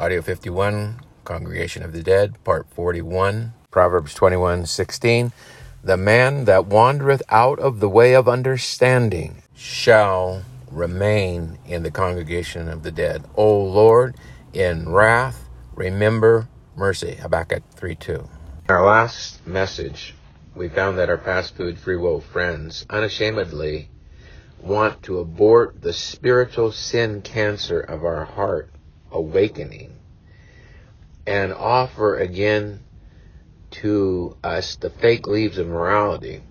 Audio 51, Congregation of the Dead, Part 41, Proverbs 21 16. The man that wandereth out of the way of understanding shall remain in the congregation of the dead. O Lord, in wrath, remember mercy. Habakkuk 3 2. In our last message, we found that our fast food free will friends unashamedly want to abort the spiritual sin cancer of our heart awakening and offer again to us the fake leaves of morality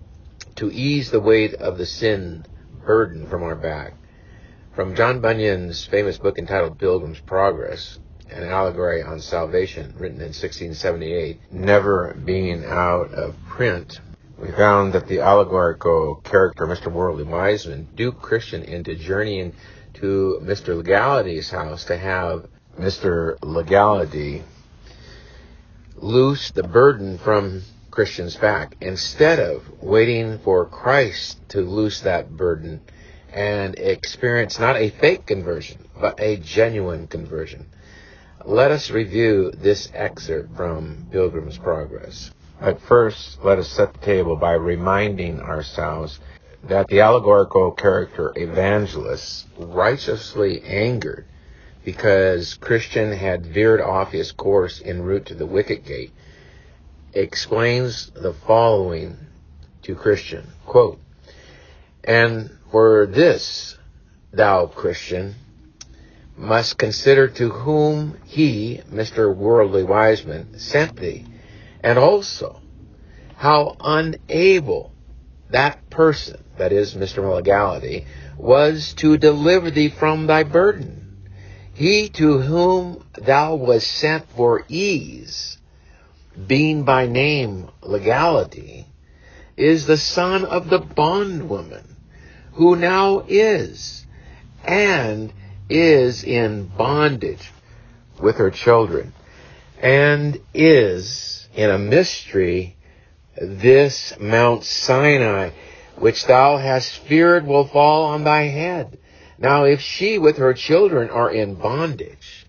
to ease the weight of the sin burden from our back. From John Bunyan's famous book entitled Pilgrim's Progress, an allegory on salvation written in 1678, never being out of print, we found that the allegorical character, Mr. Worldly Wiseman, duped Christian into journeying to Mr. Legality's house to have Mr. Legality loose the burden from Christian's back instead of waiting for Christ to loose that burden and experience not a fake conversion, but a genuine conversion. Let us review this excerpt from Pilgrim's Progress. At first, let us set the table by reminding ourselves that the allegorical character evangelist righteously angered because Christian had veered off his course en route to the wicket gate, explains the following to Christian, quote, And for this, thou Christian, must consider to whom he, Mr. Worldly Wiseman, sent thee, and also how unable that person, that is, Mr. Legality, was to deliver thee from thy burden he to whom thou wast sent for ease, being by name legality, is the son of the bondwoman, who now is, and is in bondage with her children, and is in a mystery this Mount Sinai, which thou hast feared will fall on thy head now, if she with her children are in bondage,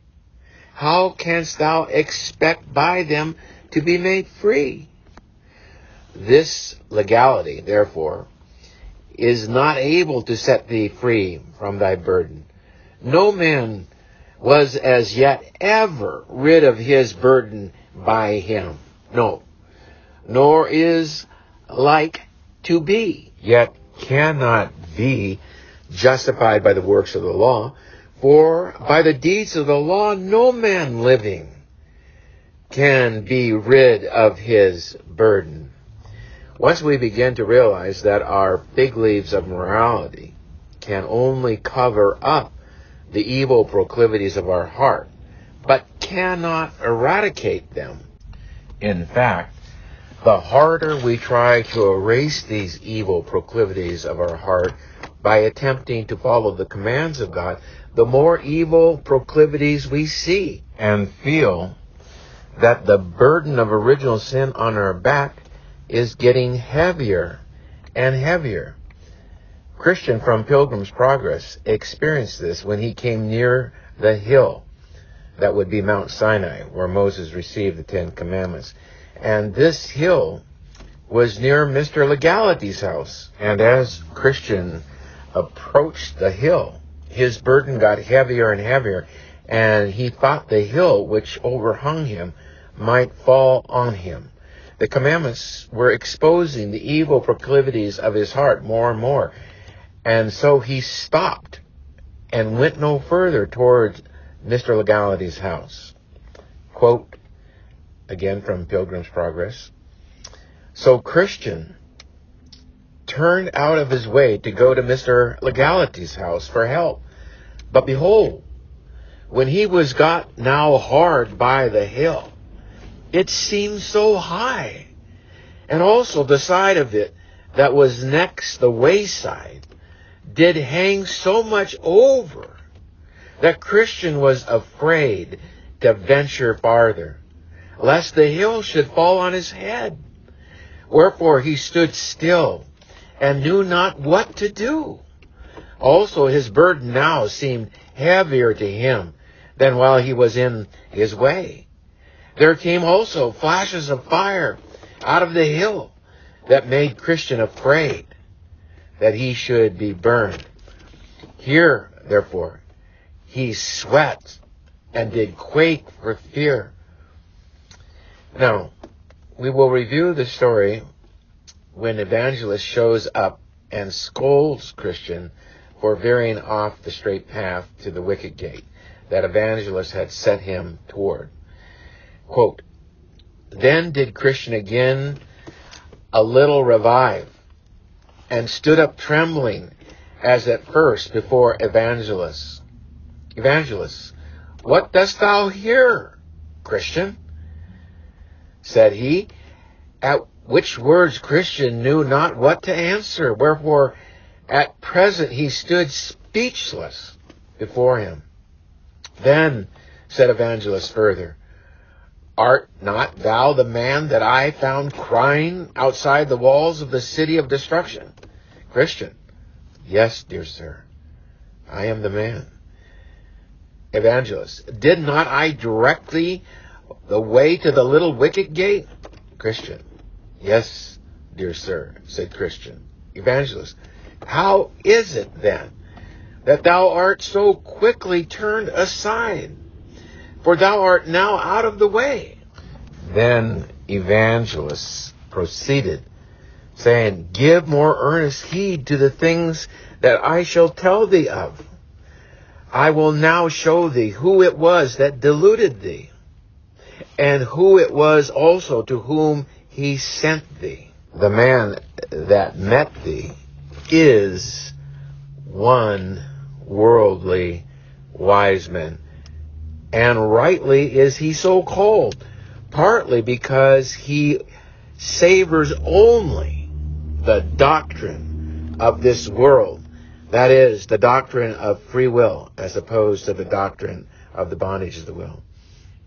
how canst thou expect by them to be made free? This legality, therefore, is not able to set thee free from thy burden. No man was as yet ever rid of his burden by him. No. Nor is like to be, yet cannot be justified by the works of the law. For by the deeds of the law, no man living can be rid of his burden. Once we begin to realize that our big leaves of morality can only cover up the evil proclivities of our heart, but cannot eradicate them. In fact, the harder we try to erase these evil proclivities of our heart, by attempting to follow the commands of God, the more evil proclivities we see and feel that the burden of original sin on our back is getting heavier and heavier. Christian from Pilgrim's Progress experienced this when he came near the hill that would be Mount Sinai, where Moses received the Ten Commandments. And this hill was near Mr. Legality's house. And as Christian approached the hill, his burden got heavier and heavier, and he thought the hill which overhung him might fall on him. The commandments were exposing the evil proclivities of his heart more and more. And so he stopped and went no further towards Mr. Legality's house. Quote, again from Pilgrim's Progress. So Christian turned out of his way to go to Mr. Legality's house for help. But behold, when he was got now hard by the hill, it seemed so high. And also the side of it that was next the wayside did hang so much over that Christian was afraid to venture farther, lest the hill should fall on his head. Wherefore he stood still and knew not what to do. Also, his burden now seemed heavier to him than while he was in his way. There came also flashes of fire out of the hill that made Christian afraid that he should be burned. Here, therefore, he sweat and did quake for fear. Now, we will review the story when evangelist shows up and scolds Christian for veering off the straight path to the wicket gate that evangelist had set him toward. Quote, then did Christian again a little revive and stood up trembling as at first before evangelist. Evangelist, what dost thou here, Christian? Said he, at which words Christian knew not what to answer, wherefore at present he stood speechless before him. Then said Evangelist further, Art not thou the man that I found crying outside the walls of the city of destruction? Christian, yes, dear sir, I am the man. Evangelist, did not I direct thee the way to the little wicket gate? Christian, yes, dear sir, said Christian. Evangelist, how is it then that thou art so quickly turned aside? For thou art now out of the way. Then Evangelist proceeded, saying, Give more earnest heed to the things that I shall tell thee of. I will now show thee who it was that deluded thee, and who it was also to whom he sent thee. The man that met thee is one worldly wise man, and rightly is he so called, partly because he savors only the doctrine of this world that is, the doctrine of free will as opposed to the doctrine of the bondage of the will.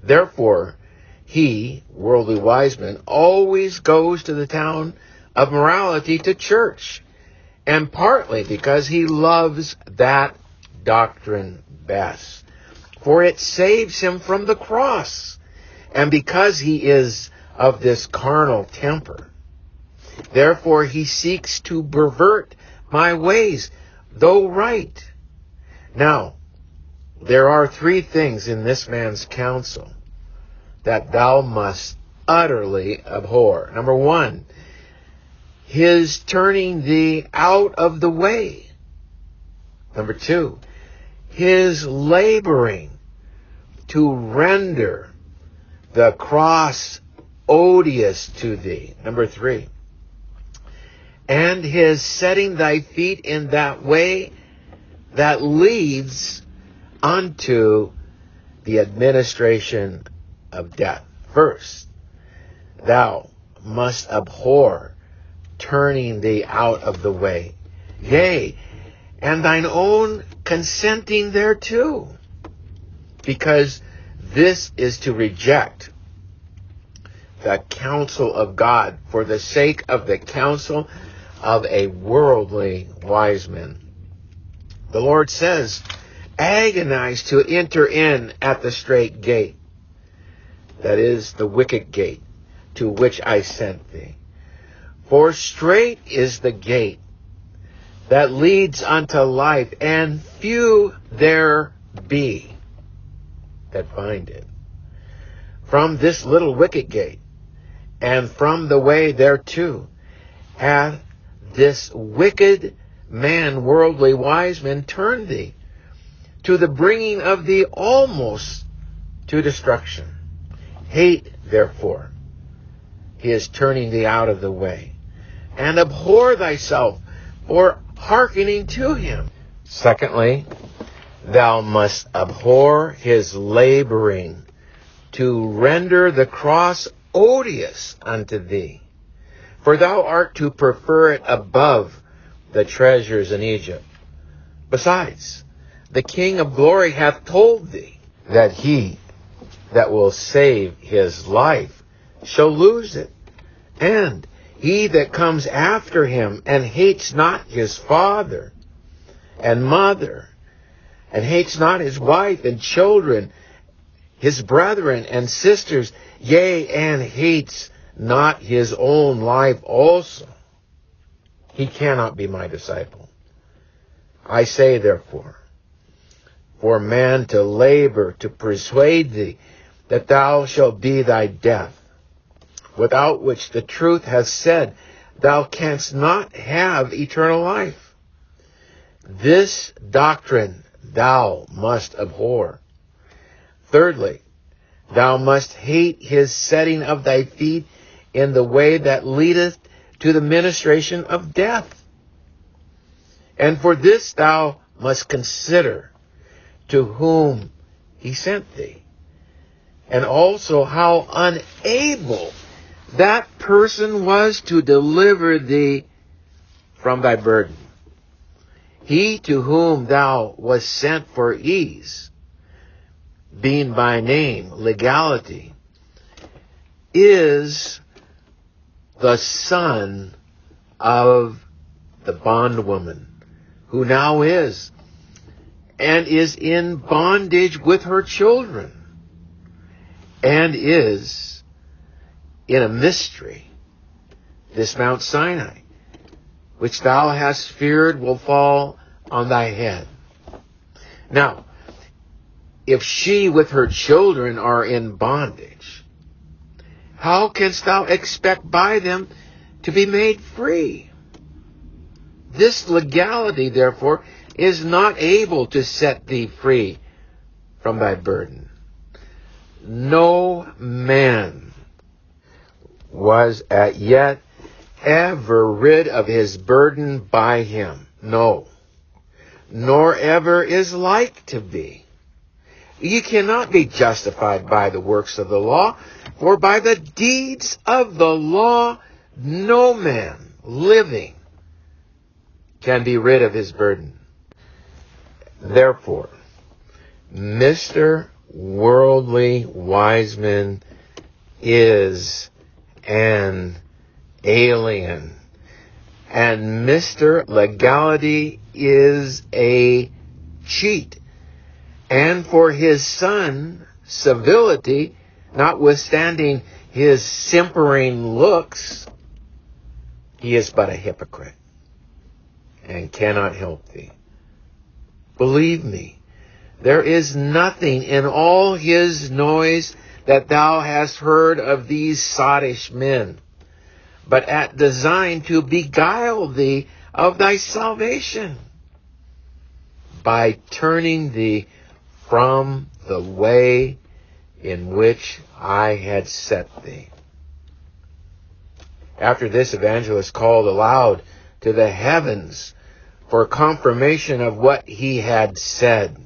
Therefore, he, Worldly Wiseman, always goes to the town of morality to church, and partly because he loves that doctrine best. For it saves him from the cross, and because he is of this carnal temper. Therefore he seeks to pervert my ways though right. Now, there are three things in this man's counsel that thou must utterly abhor. Number one, his turning thee out of the way. Number two, his laboring to render the cross odious to thee. Number three, and his setting thy feet in that way that leads unto the administration of death. First, thou must abhor turning thee out of the way, yea, and thine own consenting thereto, because this is to reject the counsel of God for the sake of the counsel of a worldly wise man. The Lord says, agonize to enter in at the straight gate. That is the wicket gate to which I sent thee. For straight is the gate that leads unto life, and few there be that find it. From this little wicket gate, and from the way thereto, hath this wicked man, worldly wise men, turn thee to the bringing of thee almost to destruction. Hate, therefore, his turning thee out of the way, and abhor thyself for hearkening to him. Secondly, thou must abhor his laboring to render the cross odious unto thee for thou art to prefer it above the treasures in Egypt. Besides, the King of glory hath told thee that he that will save his life shall lose it. And he that comes after him and hates not his father and mother, and hates not his wife and children his brethren and sisters, yea, and hates not his own life also, he cannot be my disciple. I say therefore, for man to labor to persuade thee that thou shalt be thy death, without which the truth has said, thou canst not have eternal life. This doctrine thou must abhor. Thirdly, thou must hate his setting of thy feet in the way that leadeth to the ministration of death. And for this thou must consider to whom he sent thee, and also how unable that person was to deliver thee from thy burden. He to whom thou was sent for ease, being by name legality, is the son of the bondwoman, who now is, and is in bondage with her children, and is in a mystery, this Mount Sinai, which thou hast feared will fall on thy head. Now, if she with her children are in bondage, how canst thou expect by them to be made free? This legality, therefore, is not able to set thee free from thy burden. No man was at yet ever rid of his burden by him. No. Nor ever is like to be. You cannot be justified by the works of the law, for by the deeds of the law no man living can be rid of his burden. Therefore, Mr. Worldly wise Wiseman is an alien. And Mr. Legality is a cheat. And for his son, civility, notwithstanding his simpering looks, he is but a hypocrite and cannot help thee. Believe me, there is nothing in all his noise that thou hast heard of these sottish men, but at design to beguile thee of thy salvation by turning thee from the way in which I had set thee. After this, evangelist called aloud to the heavens for confirmation of what he had said.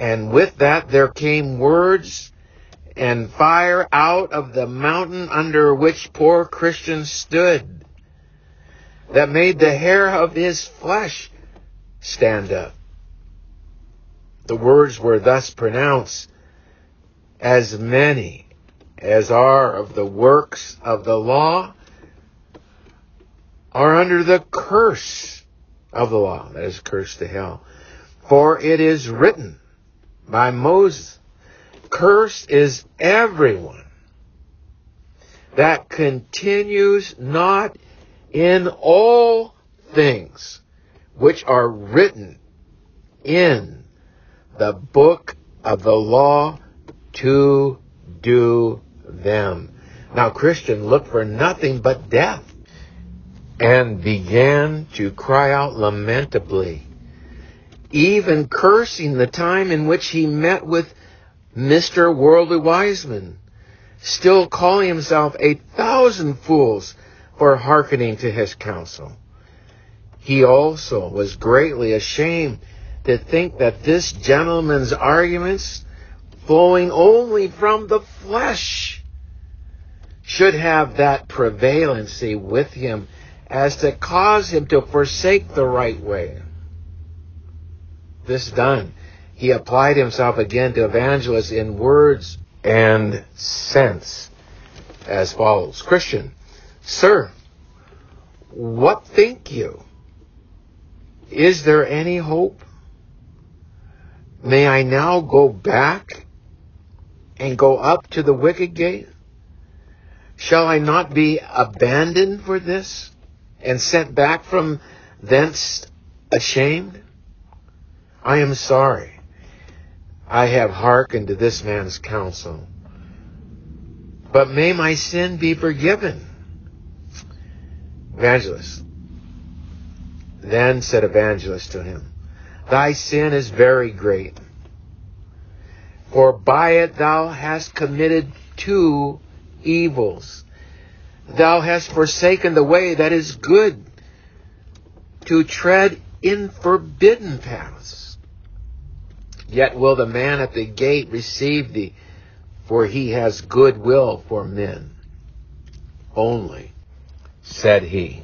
And with that there came words and fire out of the mountain under which poor Christian stood that made the hair of his flesh stand up. The words were thus pronounced, as many as are of the works of the law are under the curse of the law, that is, curse to hell. For it is written by Moses, Cursed is everyone that continues not in all things which are written in the book of the law to do them. Now, Christian, looked for nothing but death and began to cry out lamentably, even cursing the time in which he met with Mr. Worldly Wiseman, still calling himself a thousand fools for hearkening to his counsel. He also was greatly ashamed to think that this gentleman's arguments, flowing only from the flesh, should have that prevalency with him as to cause him to forsake the right way. This done, he applied himself again to evangelists in words and sense as follows. Christian, sir, what think you? Is there any hope? May I now go back and go up to the wicket gate? Shall I not be abandoned for this and sent back from thence ashamed? I am sorry. I have hearkened to this man's counsel. But may my sin be forgiven. Evangelist. Then said Evangelist to him, Thy sin is very great, for by it thou hast committed two evils. Thou hast forsaken the way that is good to tread in forbidden paths. Yet will the man at the gate receive thee, for he has good will for men. Only, said he,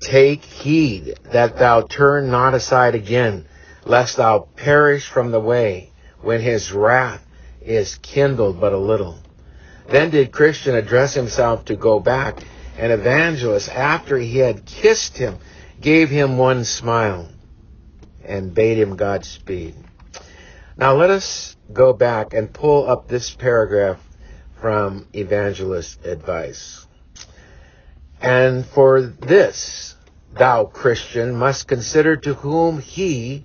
take heed that thou turn not aside again, lest thou perish from the way, when his wrath is kindled but a little. Then did Christian address himself to go back, and Evangelist, after he had kissed him, gave him one smile and bade him Godspeed. Now let us go back and pull up this paragraph from Evangelist's advice. And for this, thou Christian must consider to whom he,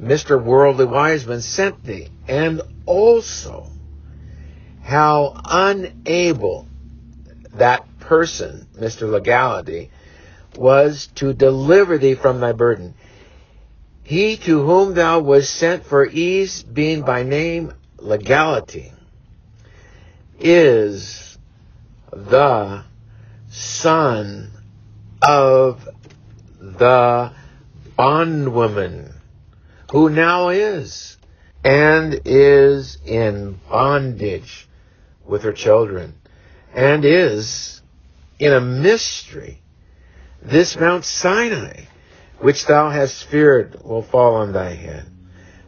Mr. Worldly Wiseman, sent thee, and also how unable that person, Mr. Legality, was to deliver thee from thy burden. He to whom thou was sent for ease, being by name legality, is the son of the bondwoman, who now is and is in bondage with her children, and is in a mystery. This Mount Sinai, which thou hast feared, will fall on thy head.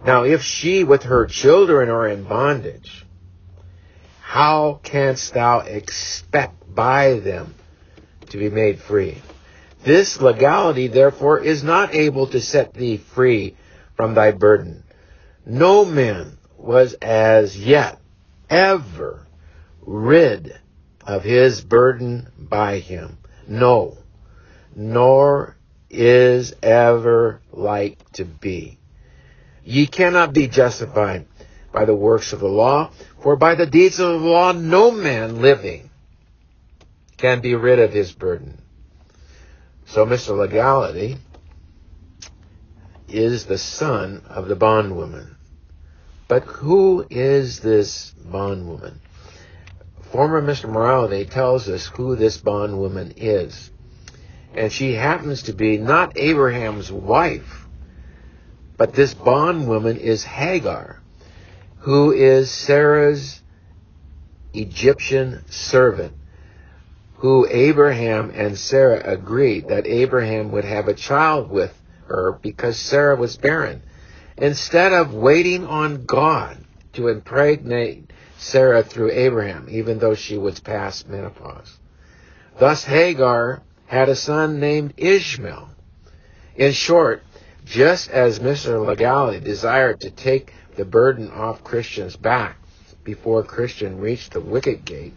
Now, if she with her children are in bondage, how canst thou expect by them to be made free? This legality, therefore, is not able to set thee free from thy burden. No man was as yet ever rid of his burden by him. No, nor is ever like to be. Ye cannot be justified by the works of the law, for by the deeds of the law no man living can be rid of his burden. So Mr. Legality is the son of the bondwoman. But who is this bondwoman? Former Mr. Morality tells us who this bondwoman is. And she happens to be not Abraham's wife, but this bondwoman is Hagar, who is Sarah's Egyptian servant, who Abraham and Sarah agreed that Abraham would have a child with her because Sarah was barren. Instead of waiting on God to impregnate Sarah through Abraham, even though she was past menopause. Thus Hagar had a son named Ishmael. In short, just as Mr. Legality desired to take the burden off Christian's back before Christian reached the wicket gate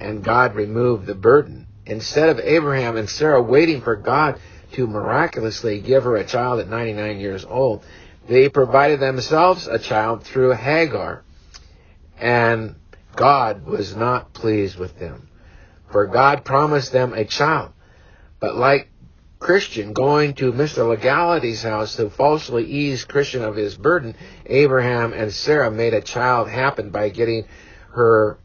and God removed the burden, instead of Abraham and Sarah waiting for God to miraculously give her a child at 99 years old, they provided themselves a child through Hagar, and God was not pleased with them. For God promised them a child. But like Christian going to Mr. Legality's house to falsely ease Christian of his burden, Abraham and Sarah made a child happen by getting her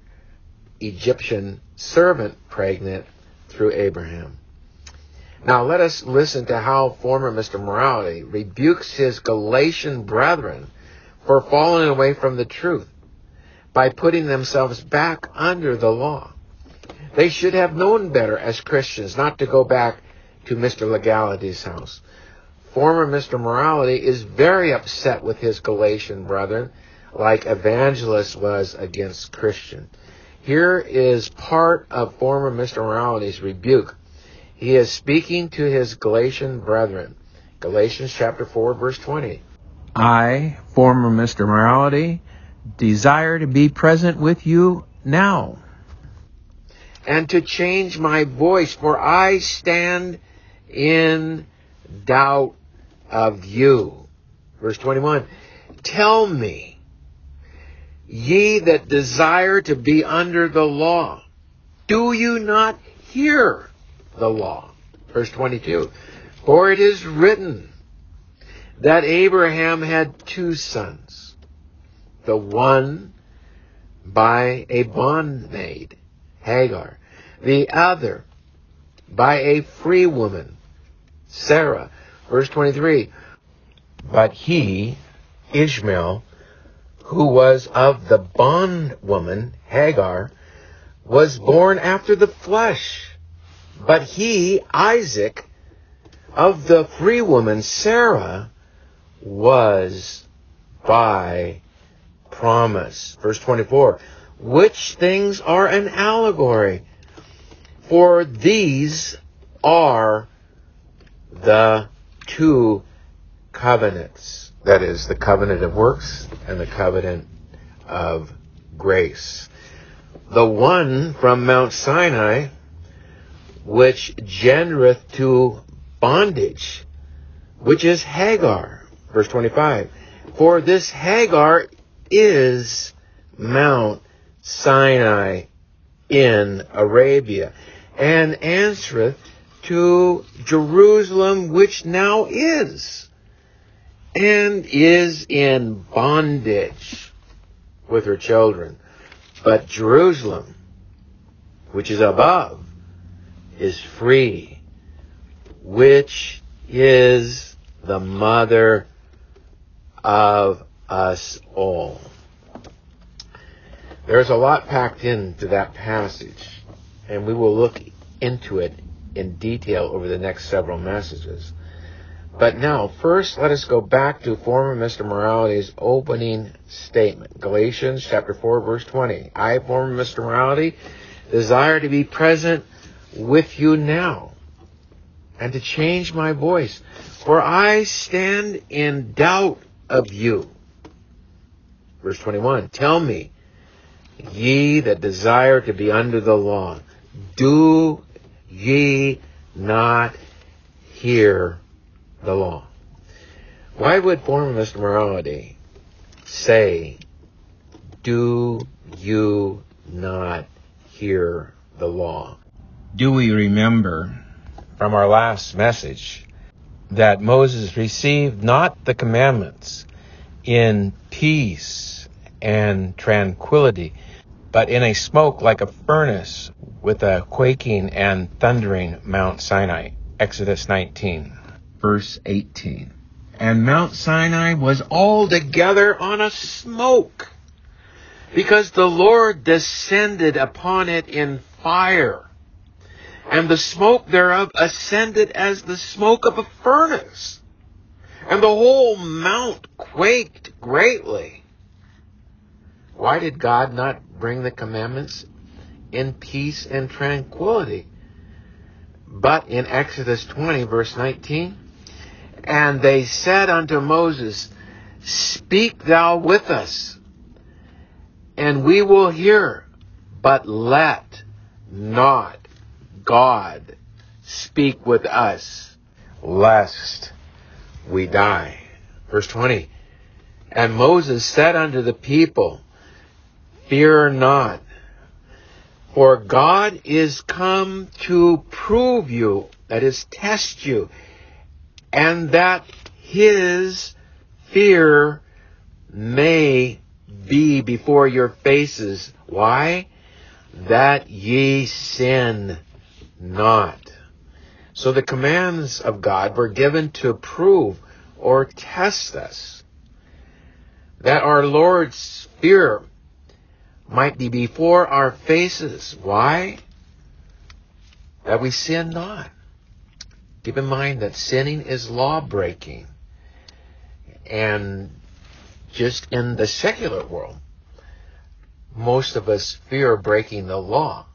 Egyptian servant pregnant through Abraham. Now let us listen to how former Mr. Morality rebukes his Galatian brethren for falling away from the truth by putting themselves back under the law. They should have known better as Christians not to go back to Mr. Legality's house. Former Mr. Morality is very upset with his Galatian brethren, like Evangelist was against Christian. Here is part of former Mr. Morality's rebuke. He is speaking to his Galatian brethren. Galatians chapter 4 verse 20. I, former Mr. Morality, desire to be present with you now and to change my voice, for I stand in doubt of you. Verse 21 Tell me, ye that desire to be under the law, do you not hear the law? Verse 22 For it is written that Abraham had two sons, the one by a bondmaid Hagar. The other by a free woman, Sarah. Verse 23. But he, Ishmael, who was of the bondwoman, Hagar, was born after the flesh. But he, Isaac, of the free woman, Sarah, was by promise. Verse 24 which things are an allegory. For these are the two covenants. That is, the covenant of works and the covenant of grace. The one from Mount Sinai, which gendereth to bondage, which is Hagar. Verse 25. For this Hagar is Mount Sinai in Arabia, and answereth to Jerusalem, which now is, and is in bondage with her children. But Jerusalem, which is above, is free, which is the mother of us all. There's a lot packed into that passage, and we will look into it in detail over the next several messages. But now, first, let us go back to former Mr. Morality's opening statement. Galatians chapter 4, verse 20. I, former Mr. Morality, desire to be present with you now and to change my voice, for I stand in doubt of you. Verse 21. Tell me, Ye that desire to be under the law, do ye not hear the law? Why would former Mr. Morality say, do you not hear the law? Do we remember from our last message that Moses received not the commandments in peace and tranquility, but in a smoke like a furnace with a quaking and thundering Mount Sinai. Exodus 19, verse 18. And Mount Sinai was altogether on a smoke, because the Lord descended upon it in fire, and the smoke thereof ascended as the smoke of a furnace, and the whole mount quaked greatly. Why did God not bring the commandments in peace and tranquility? But in Exodus 20, verse 19, and they said unto Moses, Speak thou with us, and we will hear, but let not God speak with us, lest we die. Verse 20, and Moses said unto the people, Fear not, for God is come to prove you, that is, test you, and that his fear may be before your faces. Why? That ye sin not. So the commands of God were given to prove or test us. That our Lord's fear might be before our faces. Why? That we sin not. Keep in mind that sinning is law breaking. And just in the secular world, most of us fear breaking the law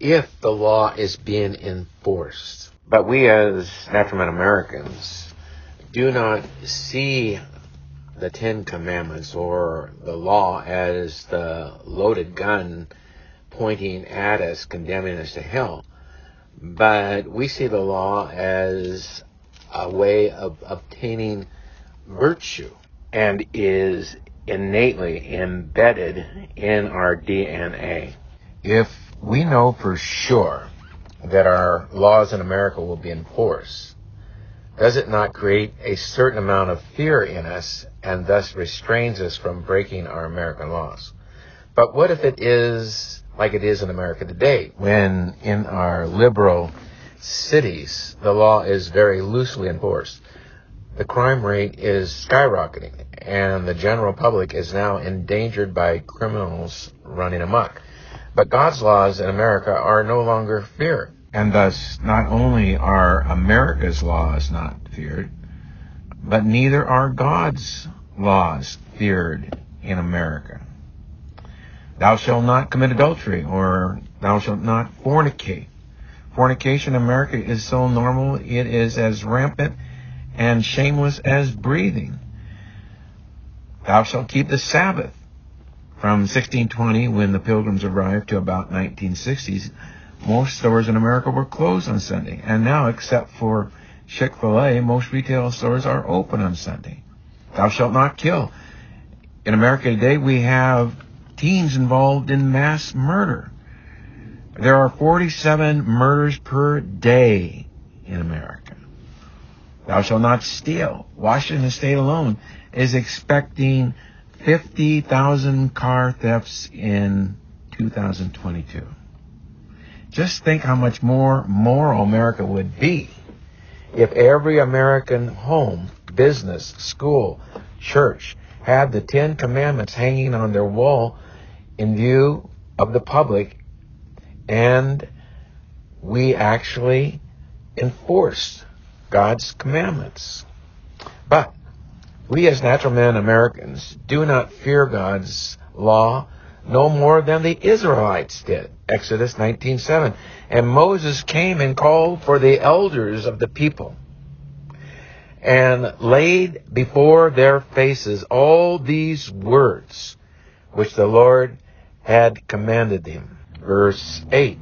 if the law is being enforced. But we as men Americans do not see the Ten Commandments or the law as the loaded gun pointing at us, condemning us to hell. But we see the law as a way of obtaining virtue and is innately embedded in our DNA. If we know for sure that our laws in America will be enforced, does it not create a certain amount of fear in us and thus restrains us from breaking our American laws? But what if it is like it is in America today, when in our liberal cities the law is very loosely enforced? The crime rate is skyrocketing, and the general public is now endangered by criminals running amok. But God's laws in America are no longer feared. And thus, not only are America's laws not feared, but neither are God's laws feared in America. Thou shalt not commit adultery, or thou shalt not fornicate. Fornication in America is so normal, it is as rampant and shameless as breathing. Thou shalt keep the Sabbath. From 1620, when the Pilgrims arrived, to about 1960s, most stores in America were closed on Sunday, and now, except for Chick fil A, most retail stores are open on Sunday. Thou shalt not kill. In America today, we have teens involved in mass murder. There are 47 murders per day in America. Thou shalt not steal. Washington State alone is expecting 50,000 car thefts in 2022. Just think how much more moral America would be if every American home, business, school, church had the Ten Commandments hanging on their wall in view of the public and we actually enforced God's commandments. But we as natural men Americans do not fear God's law no more than the Israelites did. Exodus 19:7. And Moses came and called for the elders of the people and laid before their faces all these words which the Lord had commanded him. Verse 8.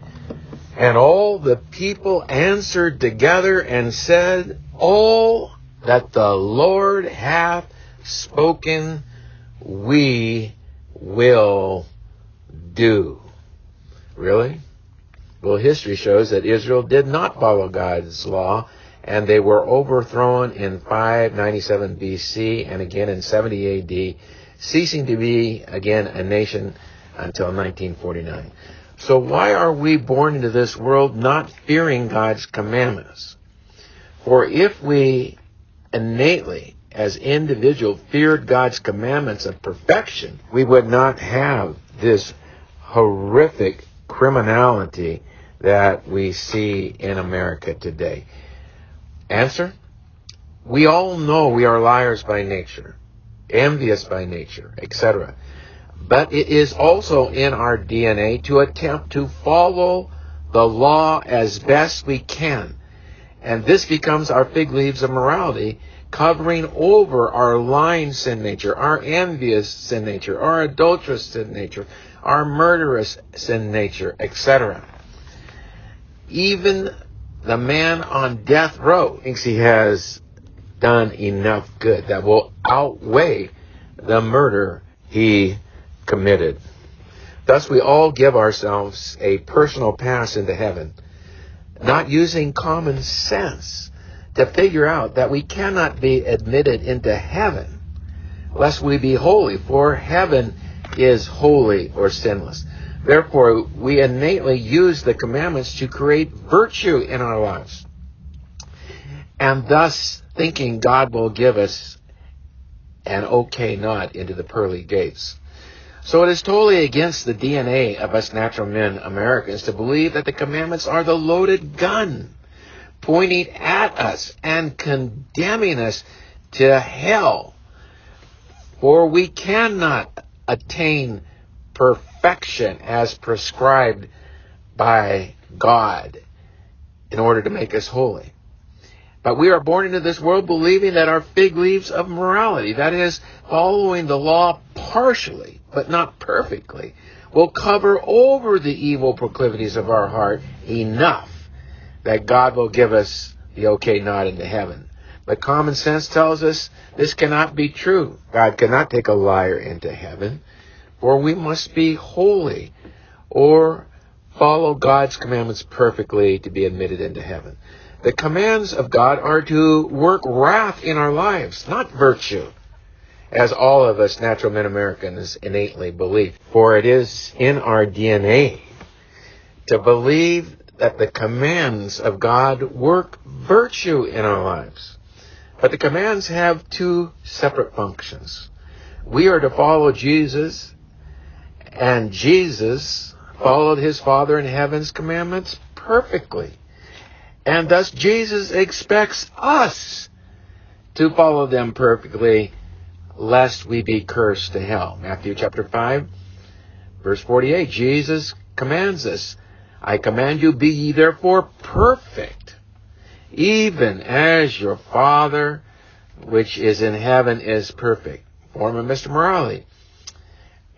And all the people answered together and said, All that the Lord hath spoken, we will do. Really? Well, history shows that Israel did not follow God's law, and they were overthrown in 597 BC and again in 70 AD, ceasing to be again a nation until 1949. So why are we born into this world not fearing God's commandments? For if we innately, as individuals, feared God's commandments of perfection, we would not have this horrific criminality that we see in America today? Answer? We all know we are liars by nature, envious by nature, etc. But it is also in our DNA to attempt to follow the law as best we can. And this becomes our fig leaves of morality, covering over our lying sin nature, our envious sin nature, our adulterous sin nature, our murderous sin nature, etc. Even the man on death row thinks he has done enough good that will outweigh the murder he committed. Thus, we all give ourselves a personal pass into heaven, not using common sense to figure out that we cannot be admitted into heaven lest we be holy, for heaven is holy or sinless. Therefore, we innately use the commandments to create virtue in our lives. And thus, thinking God will give us an okay nod into the pearly gates. So it is totally against the DNA of us natural men Americans to believe that the commandments are the loaded gun pointing at us and condemning us to hell. For we cannot attain perfection as prescribed by God in order to make us holy. But we are born into this world believing that our fig leaves of morality, that is, following the law partially, but not perfectly, will cover over the evil proclivities of our heart enough that God will give us the okay nod into heaven. But common sense tells us this cannot be true. God cannot take a liar into heaven, for we must be holy or follow God's commandments perfectly to be admitted into heaven. The commands of God are to work wrath in our lives, not virtue, as all of us natural men Americans innately believe. For it is in our DNA to believe that the commands of God work virtue in our lives. But the commands have two separate functions. We are to follow Jesus, and Jesus followed his Father in heaven's commandments perfectly. And thus Jesus expects us to follow them perfectly, lest we be cursed to hell. Matthew chapter 5, verse 48. Jesus commands us, I command you, be ye therefore perfect, even as your Father which is in heaven is perfect. Former Mr. Morality.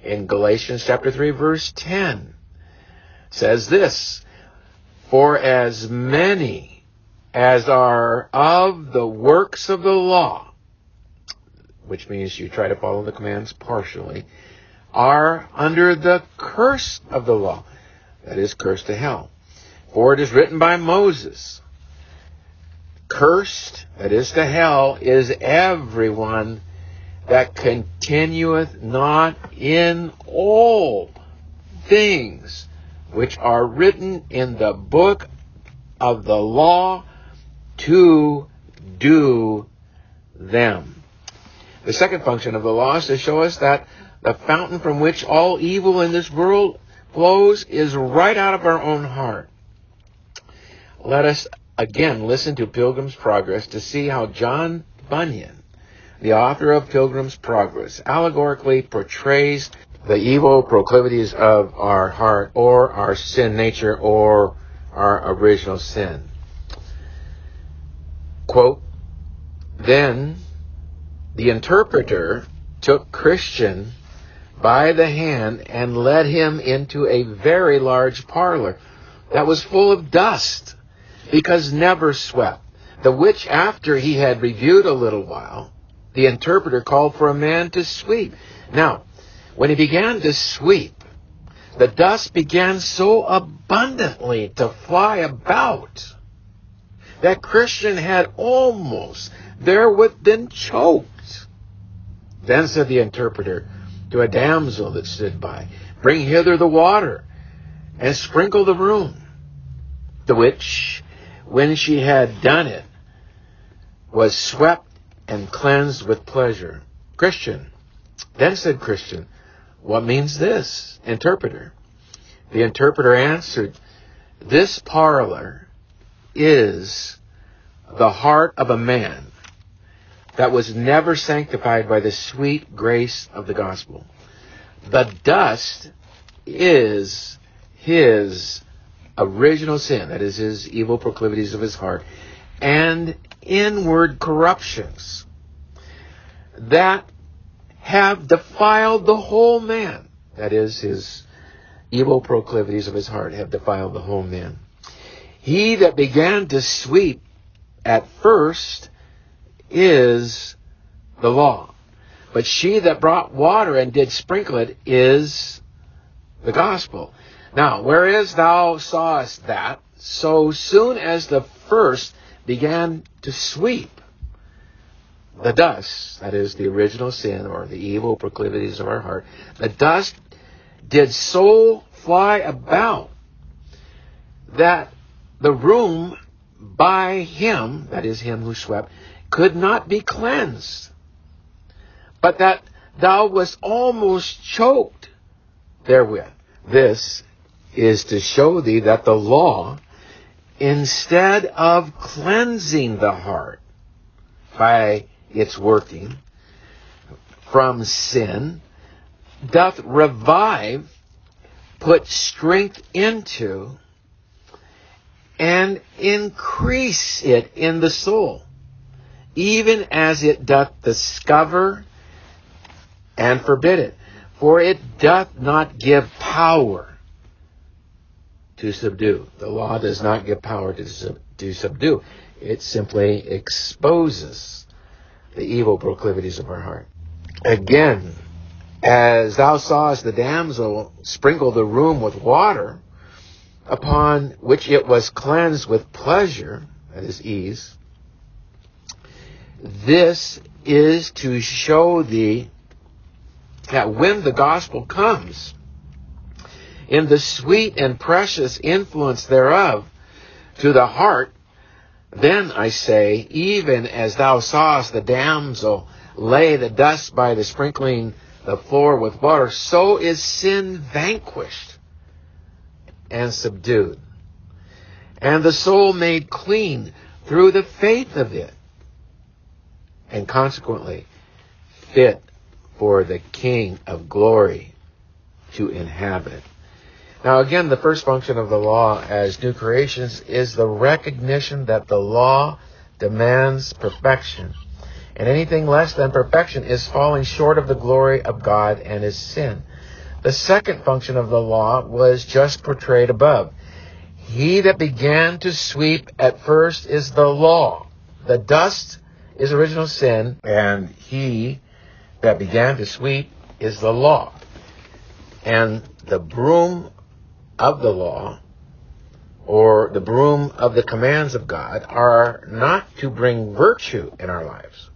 In Galatians chapter 3, verse 10, says this, for as many as are of the works of the law, which means you try to follow the commands partially, are under the curse of the law. That is, cursed to hell. For it is written by Moses, Cursed, that is to hell, is everyone that continueth not in all things which are written in the book of the law to do them. The second function of the law is to show us that the fountain from which all evil in this world flows is right out of our own heart. Let us again listen to Pilgrim's Progress to see how John Bunyan, the author of Pilgrim's Progress, allegorically portrays the evil proclivities of our heart or our sin nature or our original sin. Quote, then the interpreter took Christian by the hand and led him into a very large parlor that was full of dust because never swept. The which after he had reviewed a little while, the interpreter called for a man to sweep. Now, when he began to sweep, the dust began so abundantly to fly about that Christian had almost therewith been choked. Then said the interpreter to a damsel that stood by, Bring hither the water, and sprinkle the room. The which, when she had done it, was swept and cleansed with pleasure. Christian. Then said Christian, what means this? Interpreter. The interpreter answered, This parlor is the heart of a man that was never sanctified by the sweet grace of the gospel. The dust is his original sin, that is his evil proclivities of his heart, and inward corruptions that have defiled the whole man. That is, his evil proclivities of his heart have defiled the whole man. He that began to sweep at first is the law. But she that brought water and did sprinkle it is the gospel. Now, whereas thou sawest that, so soon as the first began to sweep, the dust, that is the original sin or the evil proclivities of our heart, the dust did so fly about that the room by him, that is him who swept, could not be cleansed, but that thou wast almost choked therewith. This is to show thee that the law, instead of cleansing the heart by its working from sin, doth revive, put strength into, and increase it in the soul. even as it doth discover and forbid it. For it doth not give power to subdue. The law does not give power to, sub- to subdue. It simply exposes the evil proclivities of our heart. Again, as thou sawest the damsel sprinkle the room with water, upon which it was cleansed with pleasure, that is ease, this is to show thee that when the gospel comes, in the sweet and precious influence thereof to the heart, then I say, even as thou sawest the damsel lay the dust by the sprinkling the floor with water, so is sin vanquished and subdued, and the soul made clean through the faith of it, and consequently fit for the King of glory to inhabit. Now, again, the first function of the law as new creations is the recognition that the law demands perfection. And anything less than perfection is falling short of the glory of God and is sin. The second function of the law was just portrayed above. He that began to sweep at first is the law. The dust is original sin, and he that began to sweep is the law. And the broom of the law or the broom of the commands of God are not to bring virtue in our lives,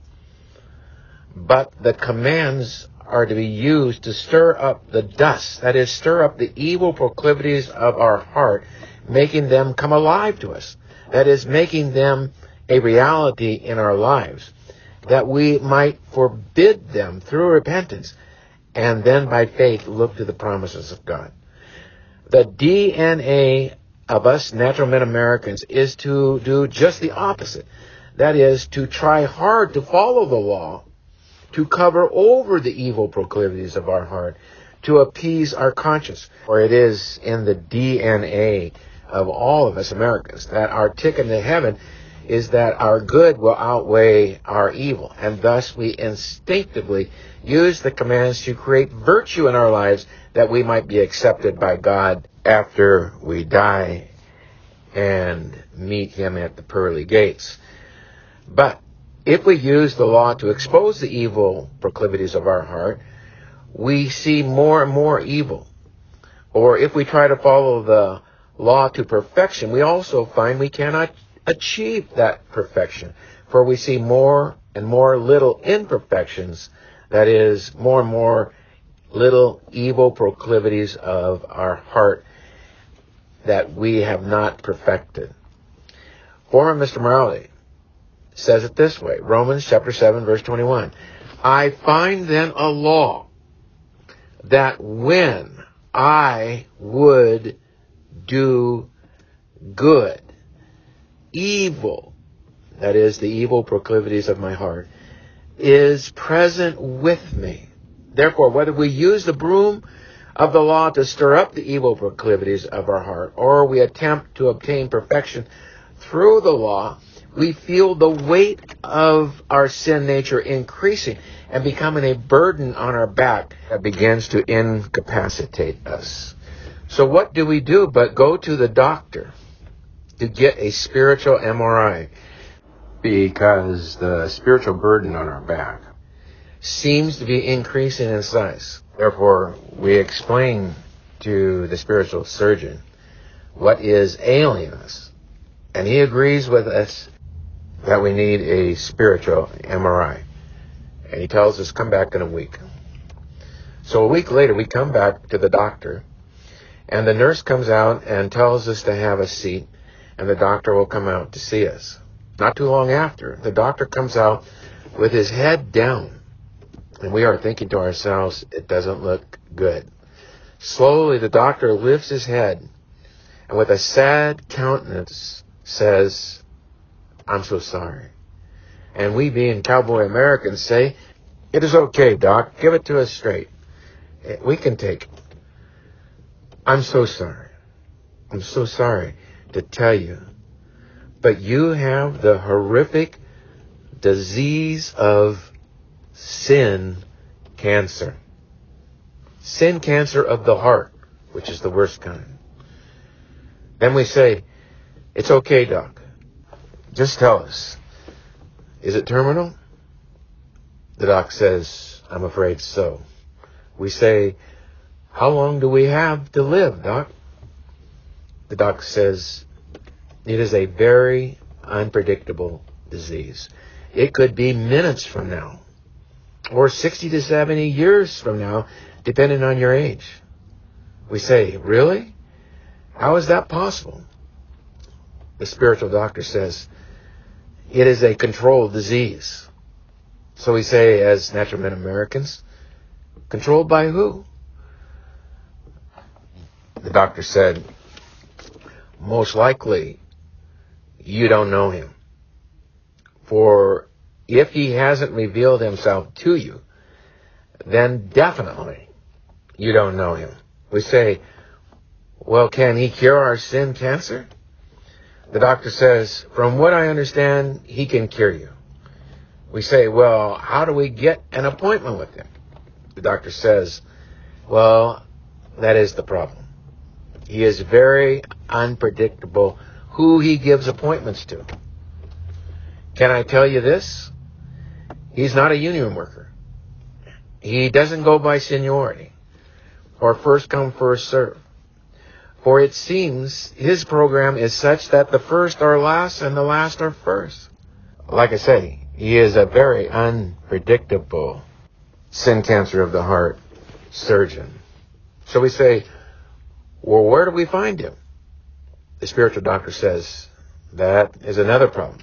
but the commands are to be used to stir up the dust, that is, stir up the evil proclivities of our heart, making them come alive to us. That is, making them a reality in our lives, that we might forbid them through repentance, and then by faith look to the promises of God. The DNA of us natural men Americans is to do just the opposite. That is, to try hard to follow the law, to cover over the evil proclivities of our heart, to appease our conscience. For it is in the DNA of all of us Americans that our ticket to heaven is that our good will outweigh our evil. And thus we instinctively use the commands to create virtue in our lives that we might be accepted by God after we die and meet Him at the pearly gates. But if we use the law to expose the evil proclivities of our heart, we see more and more evil. Or if we try to follow the law to perfection, we also find we cannot achieve that perfection. For we see more and more little imperfections, that is, more and more little evil proclivities of our heart that we have not perfected. Former Mr. Morality says it this way Romans chapter 7, verse 21. I find then a law that when I would do good, evil, that is, the evil proclivities of my heart, is present with me. Therefore, whether we use the broom of the law to stir up the evil proclivities of our heart, or we attempt to obtain perfection through the law, we feel the weight of our sin nature increasing and becoming a burden on our back that begins to incapacitate us. So what do we do but go to the doctor to get a spiritual MRI? Because the spiritual burden on our back seems to be increasing in size. Therefore, we explain to the spiritual surgeon what is ailing us. And he agrees with us that we need a spiritual MRI. And he tells us, come back in a week. So a week later, we come back to the doctor, and the nurse comes out and tells us to have a seat, and the doctor will come out to see us. Not too long after, the doctor comes out with his head down and we are thinking to ourselves, it doesn't look good. Slowly, the doctor lifts his head and with a sad countenance says, I'm so sorry. And we being cowboy Americans say, it is okay, doc. Give it to us straight. We can take it. I'm so sorry. I'm so sorry to tell you. But you have the horrific disease of sin cancer. Sin cancer of the heart, which is the worst kind. Then we say, it's okay, doc. Just tell us. Is it terminal? The doc says, I'm afraid so. We say, how long do we have to live, doc? The doc says, it is a very unpredictable disease. It could be minutes from now, or 60 to 70 years from now, depending on your age. We say, really? How is that possible? The spiritual doctor says, it is a controlled disease. So we say, as natural men Americans, controlled by who? The doctor said, most likely, you don't know him. For if he hasn't revealed himself to you, then definitely you don't know him. We say, well, can he cure our sin cancer? The doctor says, from what I understand, he can cure you. We say, well, how do we get an appointment with him? The doctor says, well, that is the problem. He is very unpredictable who he gives appointments to. Can I tell you this? He's not a union worker. He doesn't go by seniority or first come, first serve. For it seems his program is such that the first are last and the last are first. Like I say, he is a very unpredictable sin cancer of the heart surgeon. So we say, well, where do we find him? The spiritual doctor says, that is another problem.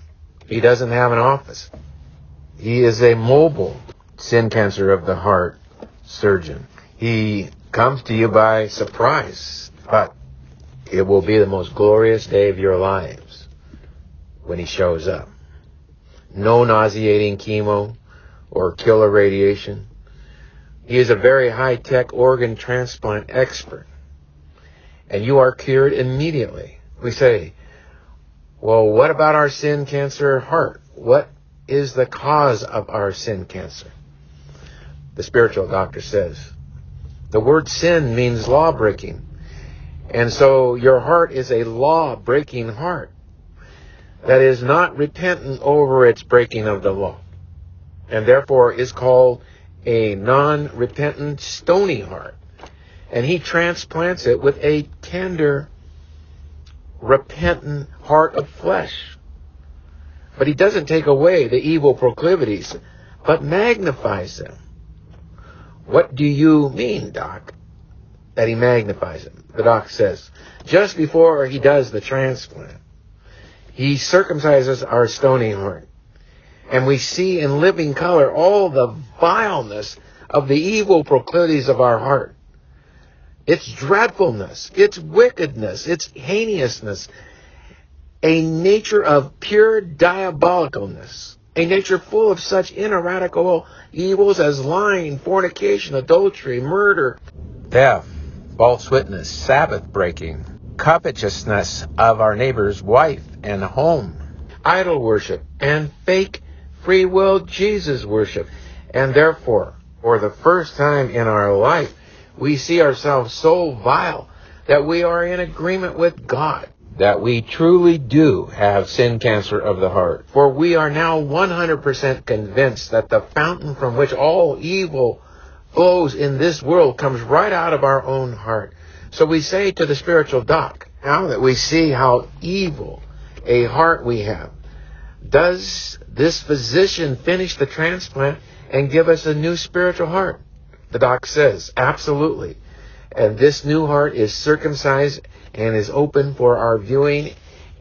He doesn't have an office. He is a mobile sin cancer of the heart surgeon. He comes to you by surprise, but it will be the most glorious day of your lives when he shows up. No nauseating chemo or killer radiation. He is a very high-tech organ transplant expert. And you are cured immediately. We say, well, what about our sin cancer heart? What is the cause of our sin cancer? The spiritual doctor says, the word sin means law breaking. And so your heart is a law breaking heart that is not repentant over its breaking of the law and therefore is called a non repentant stony heart. And he transplants it with a tender, repentant heart of flesh. But he doesn't take away the evil proclivities, but magnifies them. What do you mean, Doc? That he magnifies them. The doc says, just before he does the transplant, he circumcises our stony heart. And we see in living color all the vileness of the evil proclivities of our heart. Its dreadfulness, its wickedness, its heinousness, a nature of pure diabolicalness, a nature full of such ineradicable evils as lying, fornication, adultery, murder, theft, false witness, Sabbath breaking, covetousness of our neighbor's wife and home, idol worship, and fake free will Jesus worship. And therefore, for the first time in our life, we see ourselves so vile that we are in agreement with God that we truly do have sin cancer of the heart. For we are now 100% convinced that the fountain from which all evil flows in this world comes right out of our own heart. So we say to the spiritual doc, now that we see how evil a heart we have, does this physician finish the transplant and give us a new spiritual heart? The doc says, absolutely. And this new heart is circumcised and is open for our viewing,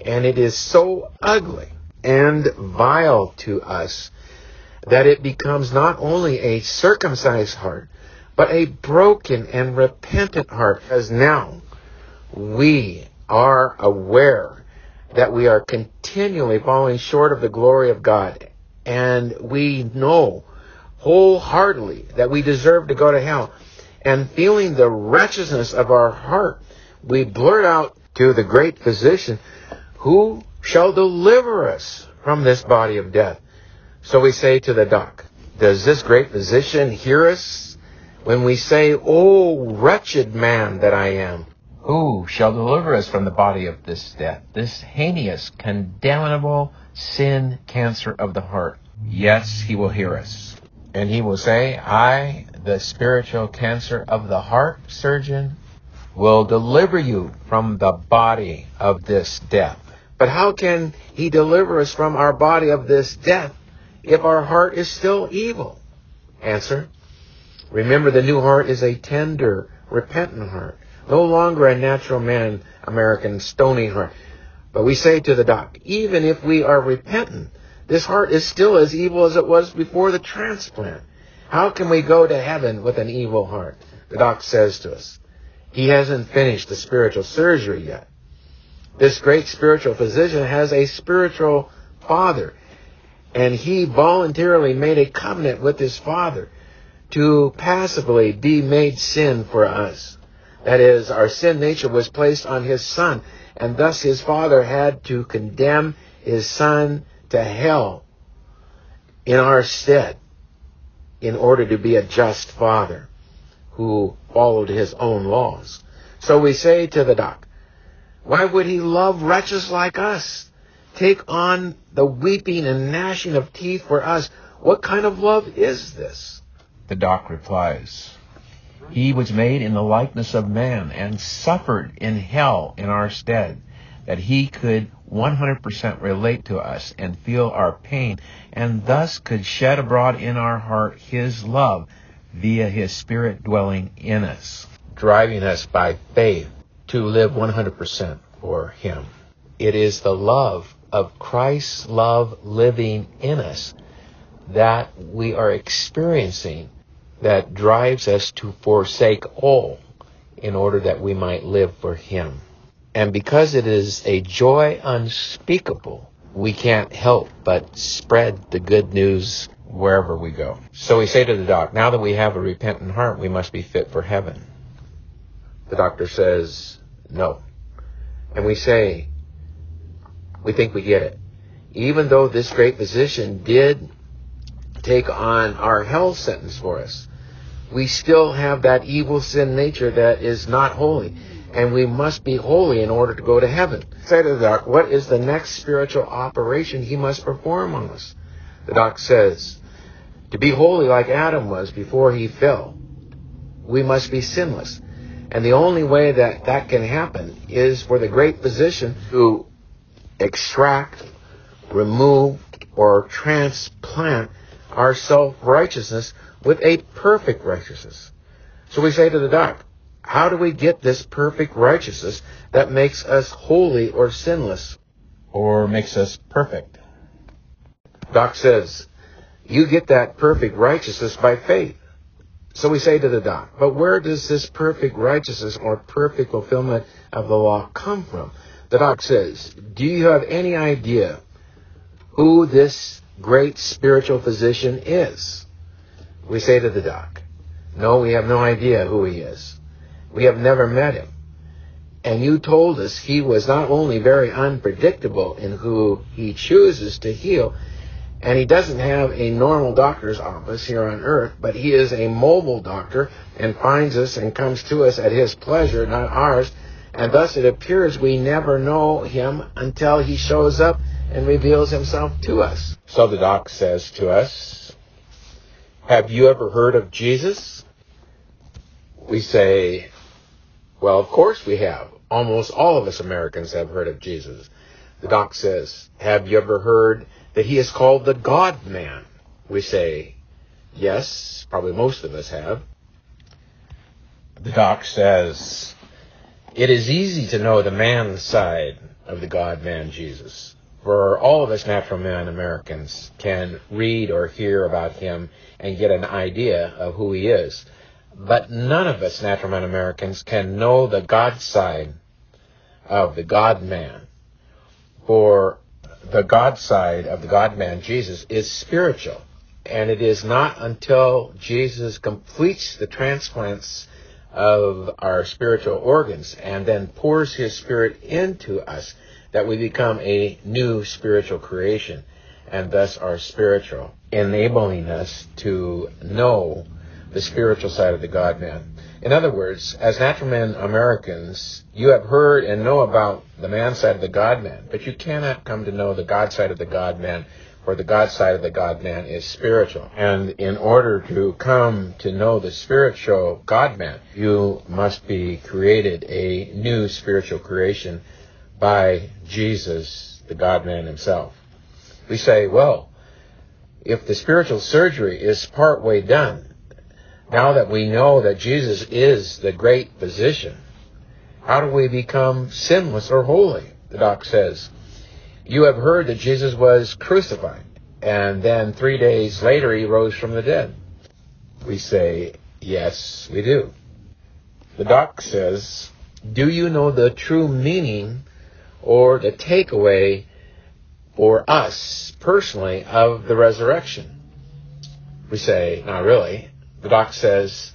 and it is so ugly and vile to us that it becomes not only a circumcised heart, but a broken and repentant heart. As now we are aware that we are continually falling short of the glory of God, and we know wholeheartedly that we deserve to go to hell, and feeling the wretchedness of our heart, we blurt out to the great physician, Who shall deliver us from this body of death? So we say to the doc, does this great physician hear us when we say, Oh, wretched man that I am? Who shall deliver us from the body of this death, this heinous, condemnable sin cancer of the heart? Yes, he will hear us. And he will say, I, the spiritual cancer of the heart surgeon, will deliver you from the body of this death. But how can he deliver us from our body of this death if our heart is still evil? Answer. Remember the new heart is a tender, repentant heart no longer a natural man, American stony heart. But we say to the doc, even if we are repentant, this heart is still as evil as it was before the transplant. How can we go to heaven with an evil heart? The doc says to us. He hasn't finished the spiritual surgery yet. This great spiritual physician has a spiritual father, and he voluntarily made a covenant with his father to passively be made sin for us. That is, our sin nature was placed on his son, and thus his father had to condemn his son to hell in our stead in order to be a just father who followed his own laws. So we say to the doc, why would he love wretches like us? Take on the weeping and gnashing of teeth for us. What kind of love is this? The doc replies, he was made in the likeness of man and suffered in hell in our stead, that he could 100% relate to us and feel our pain, and thus could shed abroad in our heart his love via his spirit dwelling in us, driving us by faith to live 100% for him. It is the love of Christ's love living in us that we are experiencing that drives us to forsake all in order that we might live for Him. And because it is a joy unspeakable, we can't help but spread the good news wherever we go. So we say to the doc, now that we have a repentant heart, we must be fit for heaven. The doctor says, no. And we say, we think we get it. Even though this great physician did take on our hell sentence for us, we still have that evil sin nature that is not holy. And we must be holy in order to go to heaven. Say to the doc, what is the next spiritual operation he must perform on us? The doc says, to be holy like Adam was before he fell, we must be sinless. And the only way that that can happen is for the great physician to extract, remove, or transplant our self-righteousness with a perfect righteousness. So we say to the doc, how do we get this perfect righteousness that makes us holy or sinless? Or makes us perfect? Doc says, you get that perfect righteousness by faith. So we say to the doc, but where does this perfect righteousness or perfect fulfillment of the law come from? The doc says, do you have any idea who this great spiritual physician is? We say to the doc, no, we have no idea who he is. We have never met him. And you told us he was not only very unpredictable in who he chooses to heal, and he doesn't have a normal doctor's office here on earth, but he is a mobile doctor and finds us and comes to us at his pleasure, not ours. And thus it appears we never know him until he shows up and reveals himself to us. So the doc says to us, have you ever heard of Jesus? We say, well, of course we have. Almost all of us Americans have heard of Jesus. The doc says, have you ever heard that he is called the God man? We say, yes, probably most of us have. The doc says, it is easy to know the man side of the God man Jesus for all of us natural men Americans can read or hear about him and get an idea of who he is. But none of us natural men Americans can know the God side of the God man. For the God side of the God man, Jesus, is spiritual. And it is not until Jesus completes the transplants of our spiritual organs and then pours his spirit into us that we become a new spiritual creation. and thus are spiritual, enabling us to know the spiritual side of the God man. In other words, as natural men Americans, you have heard and know about the man side of the God man, but you cannot come to know the God side of the God man, for the God side of the God man is spiritual. And in order to come to know the spiritual God man, you must be created a new spiritual creation by Jesus, the God man himself. We say, well, if the spiritual surgery is part way done, now that we know that Jesus is the great physician, how do we become sinless or holy? The doc says, You have heard that Jesus was crucified, and then three days later he rose from the dead. We say, Yes, we do. The doc says, Do you know the true meaning or the takeaway for us personally of the resurrection? We say, Not really the doc says,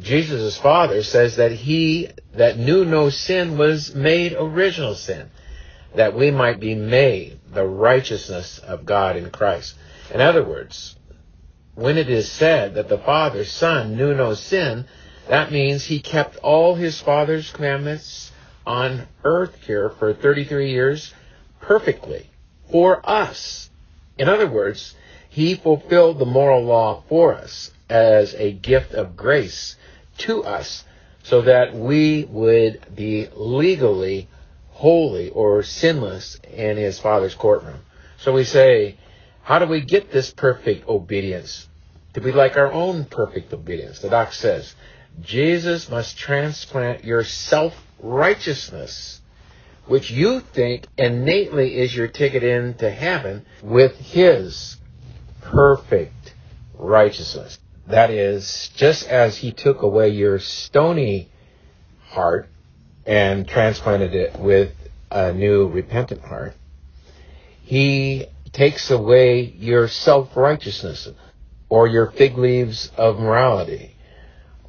Jesus' father says that he that knew no sin was made original sin, that we might be made the righteousness of God in Christ. In other words, when it is said that the Father's Son knew no sin, that means he kept all his Father's commandments on earth here for 33 years perfectly for us. In other words, he fulfilled the moral law for us as a gift of grace to us so that we would be legally holy or sinless in his father's courtroom. So we say, how do we get this perfect obedience? To be like our own perfect obedience. The doc says, Jesus must transplant your self-righteousness, which you think innately is your ticket into heaven, with his perfect righteousness. That is, just as he took away your stony heart and transplanted it with a new repentant heart, he takes away your self-righteousness or your fig leaves of morality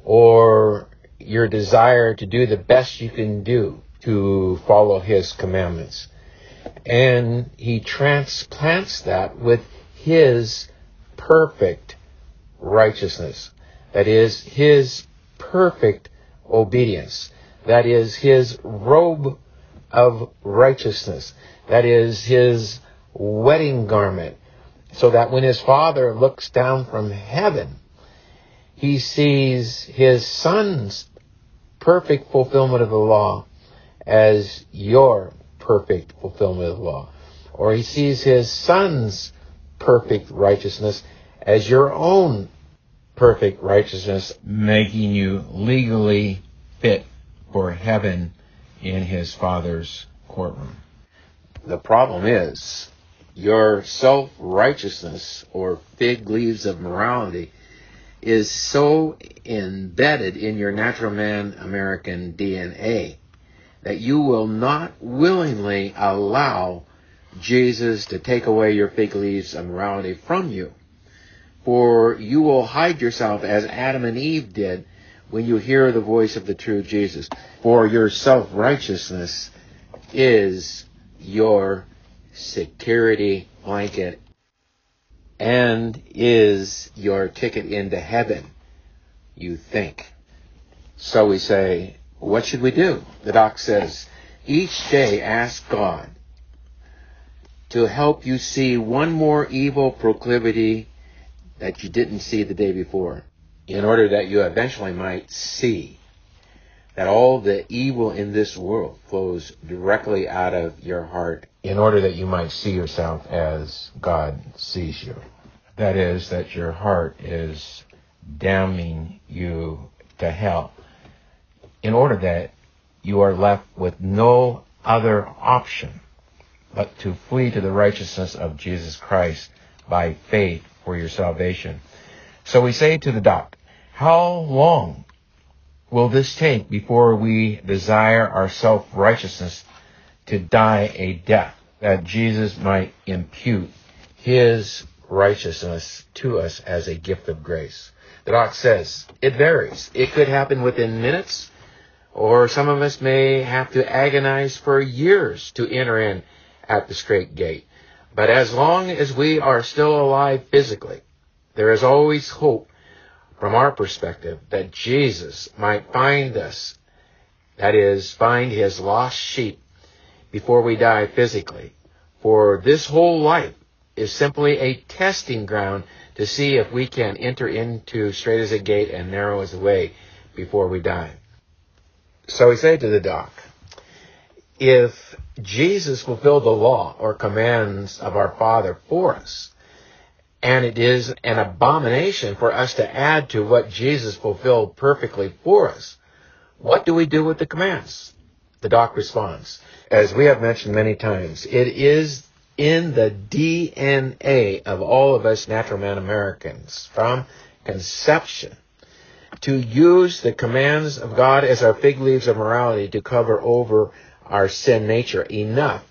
or your desire to do the best you can do to follow his commandments. And he transplants that with his perfect righteousness. That is his perfect obedience. That is his robe of righteousness. That is his wedding garment. So that when his father looks down from heaven, he sees his son's perfect fulfillment of the law as your perfect fulfillment of the law. Or he sees his son's perfect righteousness as your own perfect righteousness, making you legally fit for heaven in his Father's courtroom. The problem is your self righteousness or fig leaves of morality is so embedded in your natural man American DNA that you will not willingly allow Jesus to take away your fig leaves of morality from you. For you will hide yourself as Adam and Eve did when you hear the voice of the true Jesus. For your self-righteousness is your security blanket and is your ticket into heaven, you think. So we say, what should we do? The doc says, each day ask God to help you see one more evil proclivity that you didn't see the day before, in order that you eventually might see that all the evil in this world flows directly out of your heart, in order that you might see yourself as God sees you. That is, that your heart is damning you to hell, in order that you are left with no other option but to flee to the righteousness of Jesus Christ by faith for your salvation. So we say to the doc, how long will this take before we desire our self-righteousness to die a death that Jesus might impute his righteousness to us as a gift of grace? The doc says it varies. It could happen within minutes, or some of us may have to agonize for years to enter in at the strait gate. But as long as we are still alive physically, there is always hope from our perspective that Jesus might find us, that is, find his lost sheep before we die physically. For this whole life is simply a testing ground to see if we can enter into strait as a gate and narrow as a way before we die. So we say to the doc, if Jesus fulfilled the law or commands of our Father for us, and it is an abomination for us to add to what Jesus fulfilled perfectly for us, what do we do with the commands? The doc responds, as we have mentioned many times, it is in the DNA of all of us natural man Americans from conception to use the commands of God as our fig leaves of morality to cover over our sin nature enough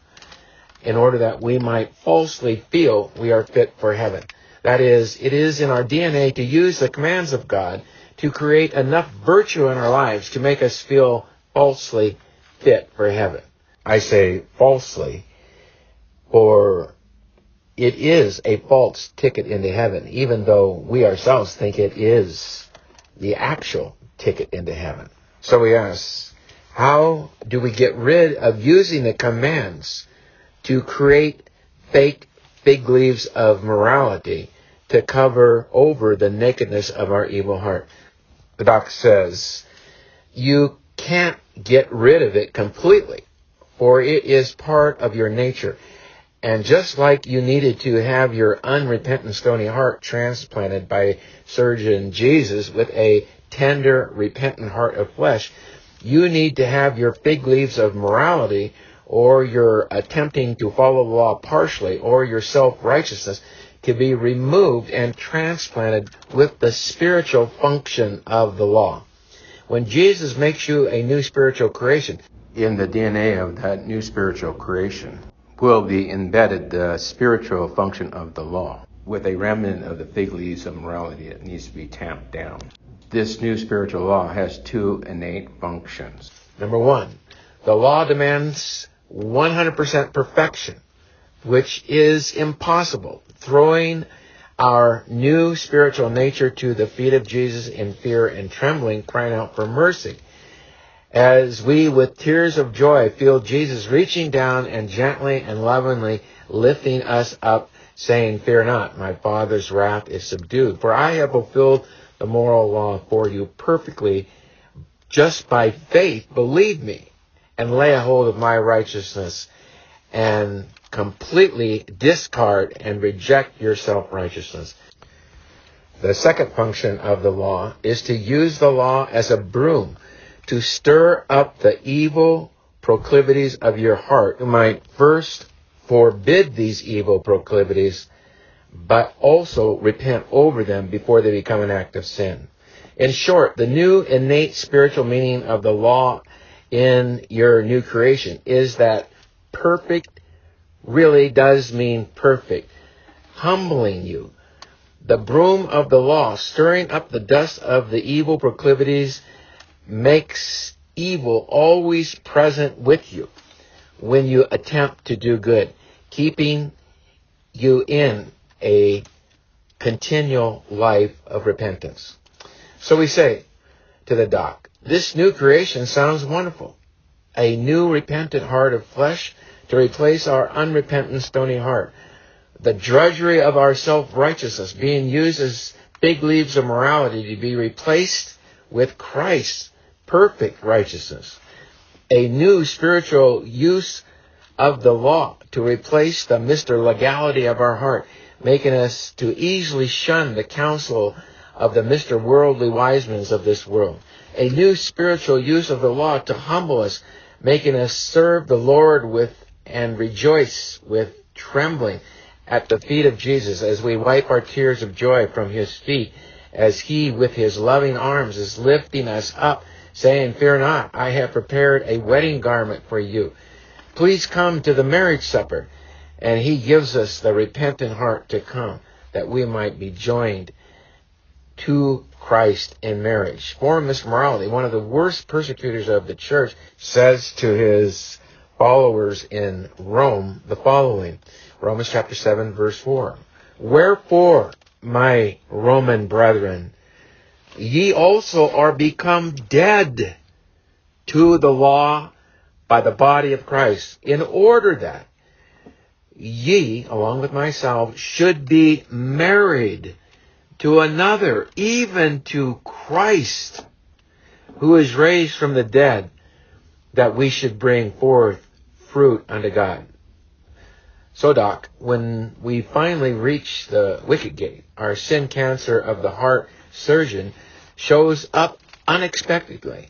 in order that we might falsely feel we are fit for heaven. That is, it is in our DNA to use the commands of God to create enough virtue in our lives to make us feel falsely fit for heaven. I say falsely for it is a false ticket into heaven, even though we ourselves think it is the actual ticket into heaven. So we ask, how do we get rid of using the commands to create fake fig leaves of morality to cover over the nakedness of our evil heart? The doc says, you can't get rid of it completely, for it is part of your nature. And just like you needed to have your unrepentant stony heart transplanted by surgeon Jesus with a tender, repentant heart of flesh, you need to have your fig leaves of morality or your attempting to follow the law partially or your self-righteousness to be removed and transplanted with the spiritual function of the law. When Jesus makes you a new spiritual creation, in the DNA of that new spiritual creation, will be embedded the spiritual function of the law with a remnant of the fig leaves of morality that needs to be tamped down. This new spiritual law has two innate functions. Number one, the law demands 100% perfection, which is impossible, throwing our new spiritual nature to the feet of Jesus in fear and trembling, crying out for mercy as we, with tears of joy, feel Jesus reaching down and gently and lovingly lifting us up, saying, Fear not, my Father's wrath is subdued, for I have fulfilled the moral law for you perfectly. Just by faith, believe me, and lay a hold of my righteousness, and completely discard and reject your self-righteousness. The second function of the law is to use the law as a broom to stir up the evil proclivities of your heart. You might first forbid these evil proclivities, but also repent over them before they become an act of sin. In short, the new innate spiritual meaning of the law in your new creation is that perfect really does mean perfect, humbling you. The broom of the law, stirring up the dust of the evil proclivities makes evil always present with you when you attempt to do good, keeping you in a continual life of repentance. So we say to the doc, this new creation sounds wonderful. A new repentant heart of flesh to replace our unrepentant stony heart. The drudgery of our self-righteousness being used as big leaves of morality to be replaced with Christ's perfect righteousness, a new spiritual use of the law to replace the Mr. Legality of our heart, making us to easily shun the counsel of the Mr. Worldly Wisemen of this world. A new spiritual use of the law to humble us, making us serve the Lord with and rejoice with trembling at the feet of Jesus as we wipe our tears of joy from his feet as he with his loving arms is lifting us up saying, Fear not, I have prepared a wedding garment for you. Please come to the marriage supper. And he gives us the repentant heart to come, that we might be joined to Christ in marriage. Former Mr. Morality, one of the worst persecutors of the church, says to his followers in Rome the following Romans chapter 7 verse 4. Wherefore, my Roman brethren, ye also are become dead to the law by the body of Christ, in order that ye, along with myself, should be married to another, even to Christ, who is raised from the dead, that we should bring forth fruit unto God. So, Doc, when we finally reach the wicket gate, our sin cancer of the heart surgeon shows up unexpectedly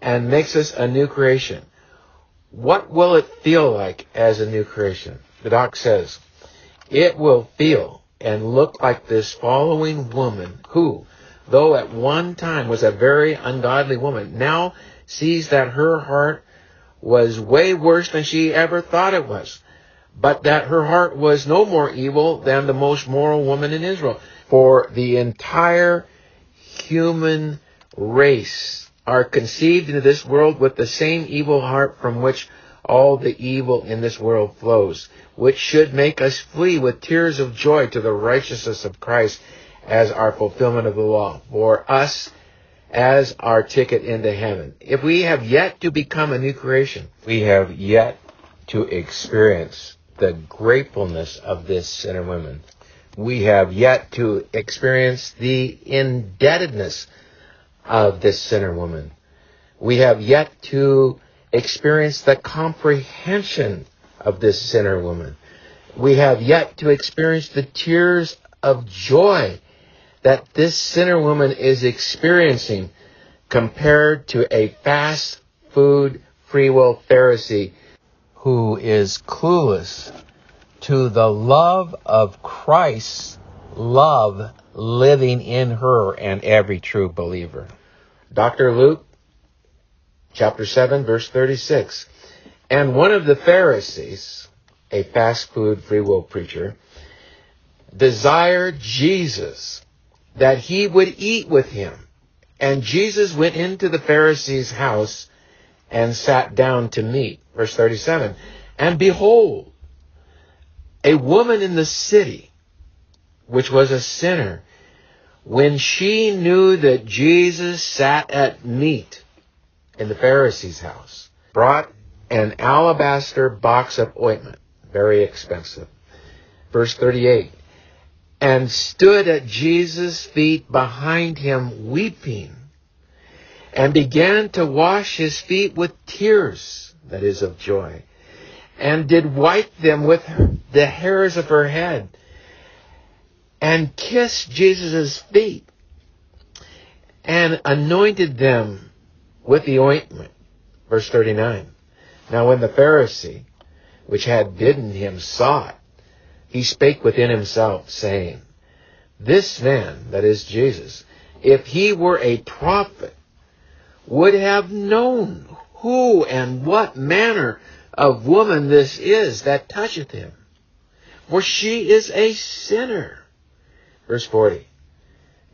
and makes us a new creation. What will it feel like as a new creation? The doc says, it will feel and look like this following woman who, though at one time was a very ungodly woman, now sees that her heart was way worse than she ever thought it was, but that her heart was no more evil than the most moral woman in Israel. For the entire human race are conceived into this world with the same evil heart from which all the evil in this world flows, which should make us flee with tears of joy to the righteousness of Christ as our fulfillment of the law. For us, as our ticket into heaven. If we have yet to become a new creation, we have yet to experience the gratefulness of this sinner woman. We have yet to experience the indebtedness of this sinner woman. We have yet to experience the comprehension of this sinner woman. We have yet to experience the tears of joy that this sinner woman is experiencing compared to a fast food free will Pharisee who is clueless to the love of Christ's love living in her and every true believer. Dr. Luke chapter 7 verse 36. And one of the Pharisees, a fast food free will preacher, desired Jesus that he would eat with him. And Jesus went into the Pharisee's house and sat down to meat. Verse 37. And behold, a woman in the city, which was a sinner, when she knew that Jesus sat at meat in the Pharisee's house, brought an alabaster box of ointment, very expensive. Verse 38 and stood at Jesus' feet behind him weeping and began to wash his feet with tears, that is of joy, and did wipe them with the hairs of her head and kissed Jesus' feet and anointed them with the ointment. Verse 39. Now when the Pharisee, which had bidden him, saw it, he spake within himself, saying, This man, that is Jesus, if he were a prophet, would have known who and what manner of woman this is that toucheth him. For she is a sinner. Verse 40.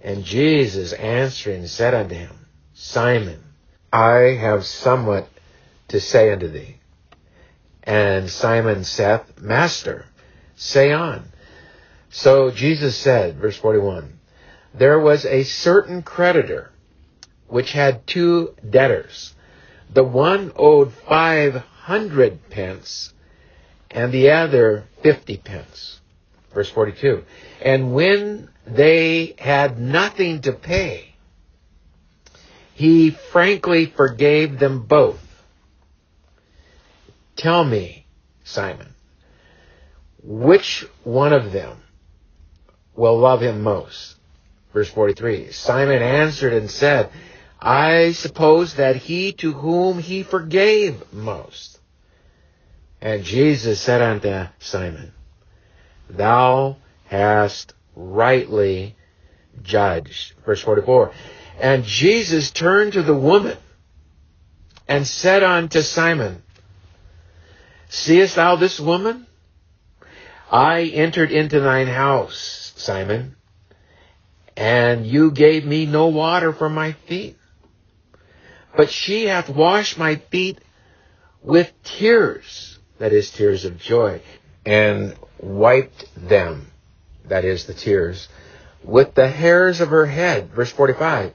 And Jesus answering said unto him, Simon, I have somewhat to say unto thee. And Simon saith, Master, Say on. So Jesus said, verse 41, There was a certain creditor which had two debtors. The one owed five hundred pence, and the other fifty pence. Verse 42. And when they had nothing to pay, he frankly forgave them both. Tell me, Simon, which one of them will love him most? Verse 43. Simon answered and said, I suppose that he to whom he forgave most. And Jesus said unto Simon, Thou hast rightly judged. Verse 44. And Jesus turned to the woman and said unto Simon, Seest thou this woman? I entered into thine house, Simon, and you gave me no water for my feet. But she hath washed my feet with tears, that is, tears of joy, and wiped them, that is, the tears, with the hairs of her head. Verse 45.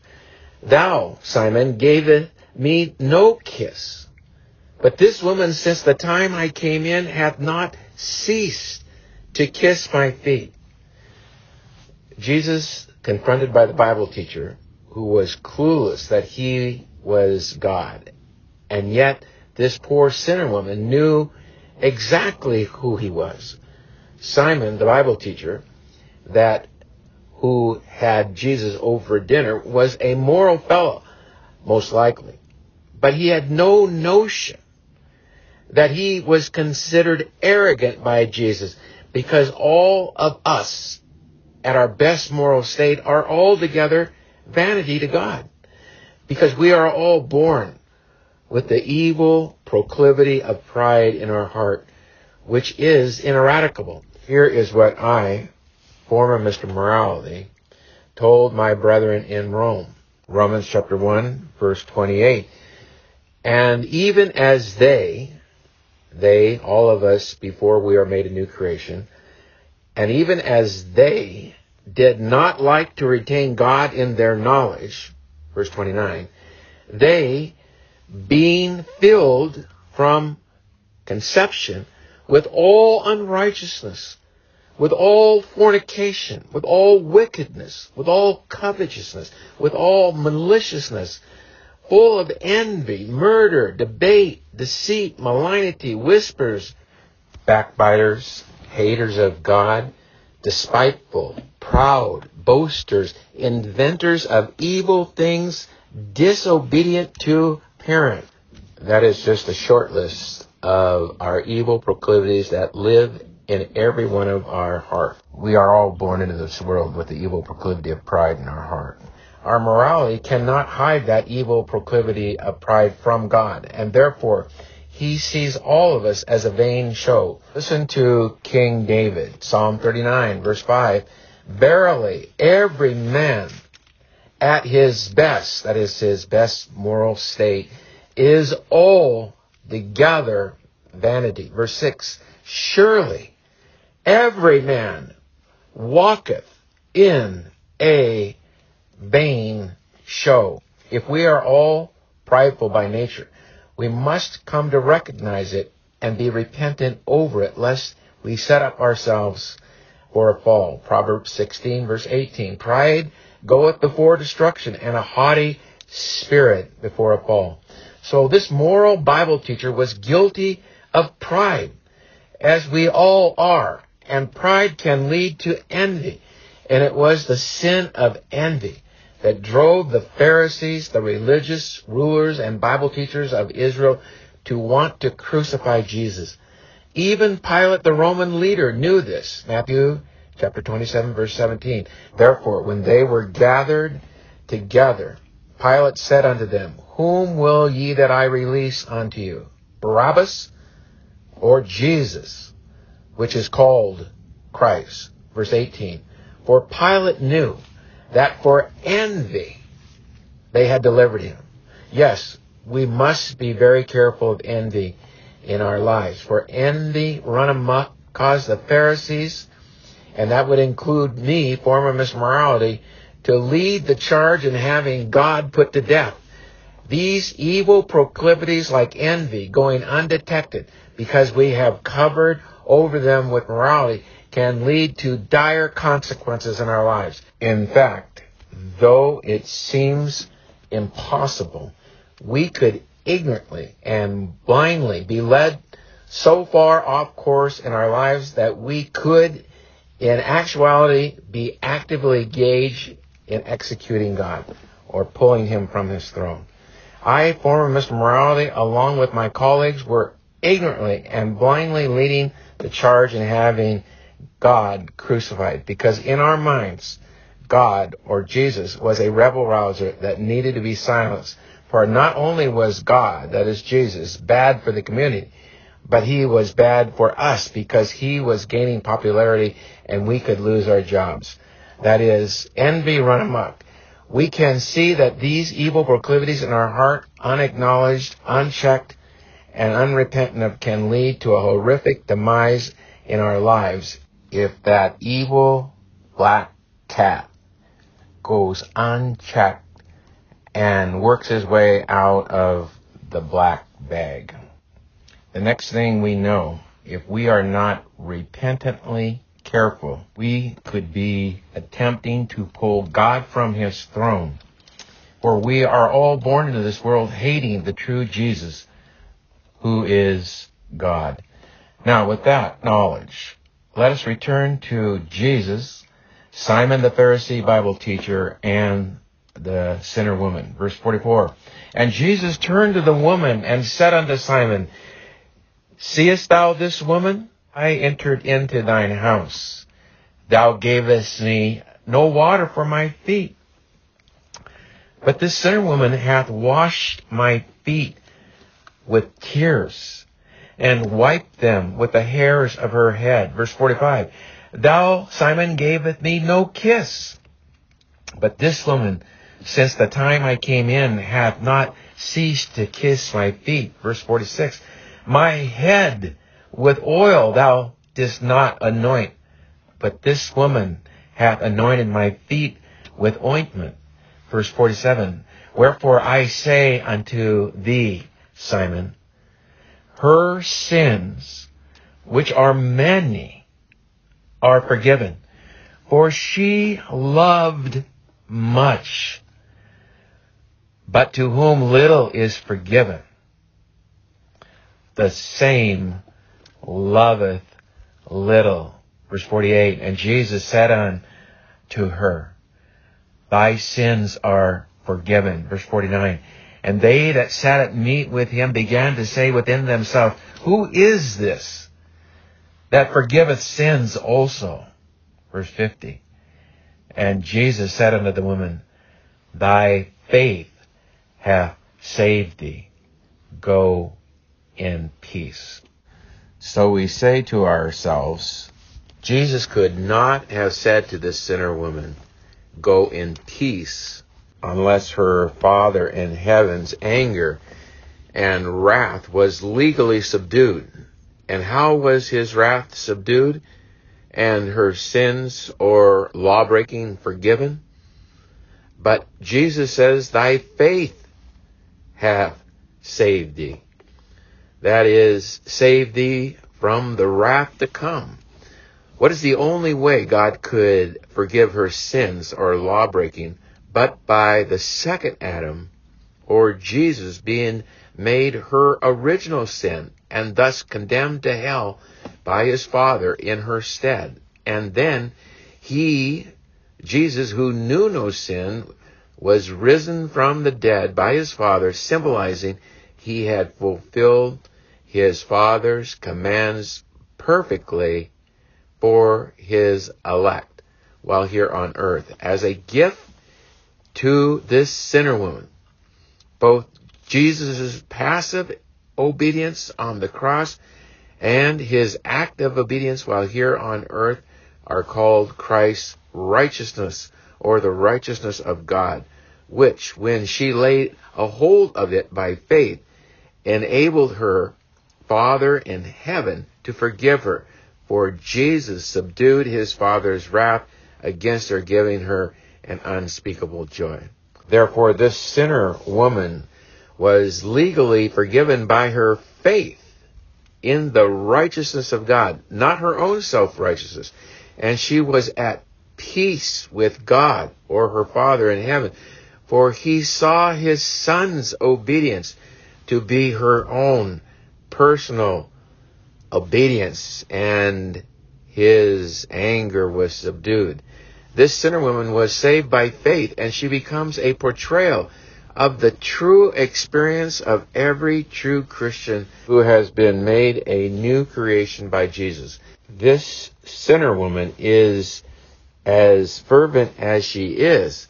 Thou, Simon, gavest me no kiss. But this woman, since the time I came in, hath not ceased to kiss my feet. Jesus, confronted by the Bible teacher, who was clueless that he was God, and yet this poor sinner woman knew exactly who he was. Simon, the Bible teacher, that who had Jesus over dinner was a moral fellow, most likely. But he had no notion that he was considered arrogant by Jesus because all of us at our best moral state are altogether vanity to God. Because we are all born with the evil proclivity of pride in our heart, which is ineradicable. Here is what I, former Mr. Morality, told my brethren in Rome. Romans chapter 1, verse 28. And even as they, they, all of us, before we are made a new creation, and even as they did not like to retain God in their knowledge, verse 29, they, being filled from conception with all unrighteousness, with all fornication, with all wickedness, with all covetousness, with all maliciousness, full of envy, murder, debate, deceit, malignity, whispers, backbiters, haters of God, despiteful, proud, boasters, inventors of evil things, disobedient to parents. That is just a short list of our evil proclivities that live in every one of our hearts. We are all born into this world with the evil proclivity of pride in our heart. Our morality cannot hide that evil proclivity of pride from God, and therefore he sees all of us as a vain show. Listen to King David, Psalm 39, verse 5. Verily, every man at his best, that is his best moral state, is all together vanity. Verse 6. Surely every man walketh in a vain show. If we are all prideful by nature, we must come to recognize it and be repentant over it, lest we set up ourselves for a fall. Proverbs 16, verse 18. Pride goeth before destruction, and a haughty spirit before a fall. So this moral Bible teacher was guilty of pride, as we all are. And pride can lead to envy. And it was the sin of envy that drove the Pharisees, the religious rulers, and Bible teachers of Israel to want to crucify Jesus. Even Pilate, the Roman leader, knew this. Matthew chapter 27, verse 17. Therefore, when they were gathered together, Pilate said unto them, Whom will ye that I release unto you? Barabbas or Jesus, which is called Christ? Verse 18. For Pilate knew that for envy they had delivered him. Yes, we must be very careful of envy in our lives. For envy run amok caused the Pharisees, and that would include me, former Mr. Morality, to lead the charge in having God put to death. These evil proclivities like envy going undetected because we have covered over them with morality can lead to dire consequences in our lives. In fact, though it seems impossible, we could ignorantly and blindly be led so far off course in our lives that we could, in actuality, be actively engaged in executing God or pulling him from his throne. I, former Mr. Morality, along with my colleagues, were ignorantly and blindly leading the charge in having God crucified because in our minds, God or Jesus was a rebel rouser that needed to be silenced. For not only was God, that is Jesus, bad for the community, but he was bad for us because he was gaining popularity and we could lose our jobs. That is, envy run amok. We can see that these evil proclivities in our heart, unacknowledged, unchecked, and unrepentant of, can lead to a horrific demise in our lives if that evil black cat goes unchecked and works his way out of the black bag. The next thing we know, if we are not repentantly careful, we could be attempting to pull God from his throne. For we are all born into this world hating the true Jesus, who is God. Now, with that knowledge, let us return to Jesus, Simon the Pharisee Bible teacher, and the sinner woman. Verse 44. And Jesus turned to the woman and said unto Simon, Seest thou this woman? I entered into thine house. Thou gavest me no water for my feet. But this sinner woman hath washed my feet with tears and wiped them with the hairs of her head. Verse 45. Thou, Simon, gavest me no kiss. But this woman, since the time I came in, hath not ceased to kiss my feet. Verse 46. My head with oil thou didst not anoint, but this woman hath anointed my feet with ointment. Verse 47. Wherefore I say unto thee, Simon, her sins, which are many, are forgiven. For she loved much. But to whom little is forgiven, the same loveth little. Verse 48, And Jesus said unto her, Thy sins are forgiven. Verse 49, and they that sat at meat with him began to say within themselves, Who is this that forgiveth sins also? Verse 50. And Jesus said unto the woman, Thy faith hath saved thee. Go in peace. So we say to ourselves, Jesus could not have said to this sinner woman, Go in peace unless her Father in heaven's anger and wrath was legally subdued. And how was his wrath subdued and her sins or lawbreaking forgiven? But Jesus says, Thy faith hath saved thee. That is, saved thee from the wrath to come. What is the only way God could forgive her sins or lawbreaking but by the second Adam, or Jesus being made her original sin and thus condemned to hell by his Father in her stead. And then he, Jesus, who knew no sin, was risen from the dead by his Father, symbolizing he had fulfilled his Father's commands perfectly for his elect while here on earth as a gift to this sinner woman. Both Jesus' passive obedience on the cross and his active obedience while here on earth are called Christ's righteousness or the righteousness of God, which, when she laid a hold of it by faith, enabled her Father in heaven to forgive her, for Jesus subdued his Father's wrath against her, giving her and unspeakable joy. Therefore, this sinner woman was legally forgiven by her faith in the righteousness of God, not her own self righteousness. And she was at peace with God or her Father in heaven, for he saw his son's obedience to be her own personal obedience, and his anger was subdued. This sinner woman was saved by faith, and she becomes a portrayal of the true experience of every true Christian who has been made a new creation by Jesus. This sinner woman is as fervent as she is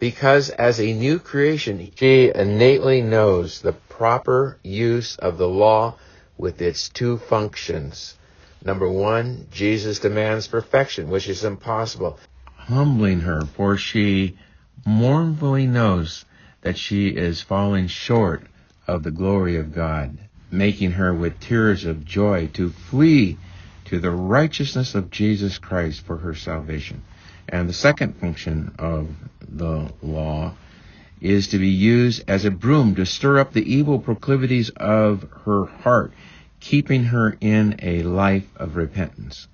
because as a new creation, she innately knows the proper use of the law with its two functions. Number one, Jesus demands perfection, which is impossible humbling her, for she mournfully knows that she is falling short of the glory of God, making her with tears of joy to flee to the righteousness of Jesus Christ for her salvation. And the second function of the law is to be used as a broom to stir up the evil proclivities of her heart, keeping her in a life of repentance.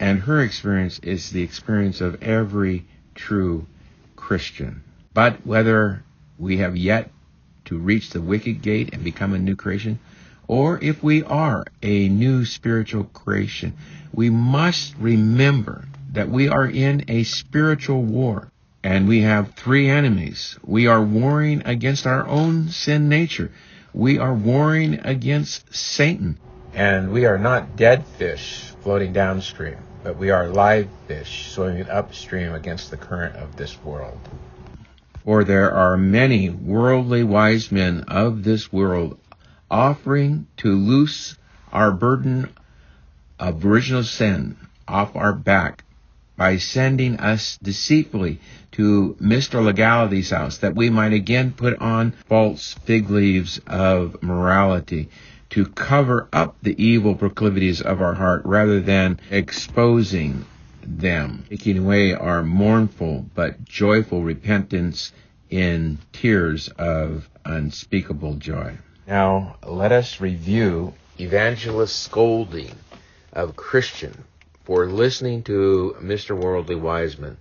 And her experience is the experience of every true Christian. But whether we have yet to reach the wicket gate and become a new creation, or if we are a new spiritual creation, we must remember that we are in a spiritual war and we have three enemies. We are warring against our own sin nature. We are warring against Satan. And we are not dead fish floating downstream, but we are live fish swimming upstream against the current of this world. For there are many worldly wise men of this world offering to loose our burden of original sin off our back by sending us deceitfully to Mr. Legality's house that we might again put on false fig leaves of morality to cover up the evil proclivities of our heart rather than exposing them, taking away our mournful but joyful repentance in tears of unspeakable joy. Now, let us review evangelist scolding of Christian for listening to Mr. Worldly Wiseman.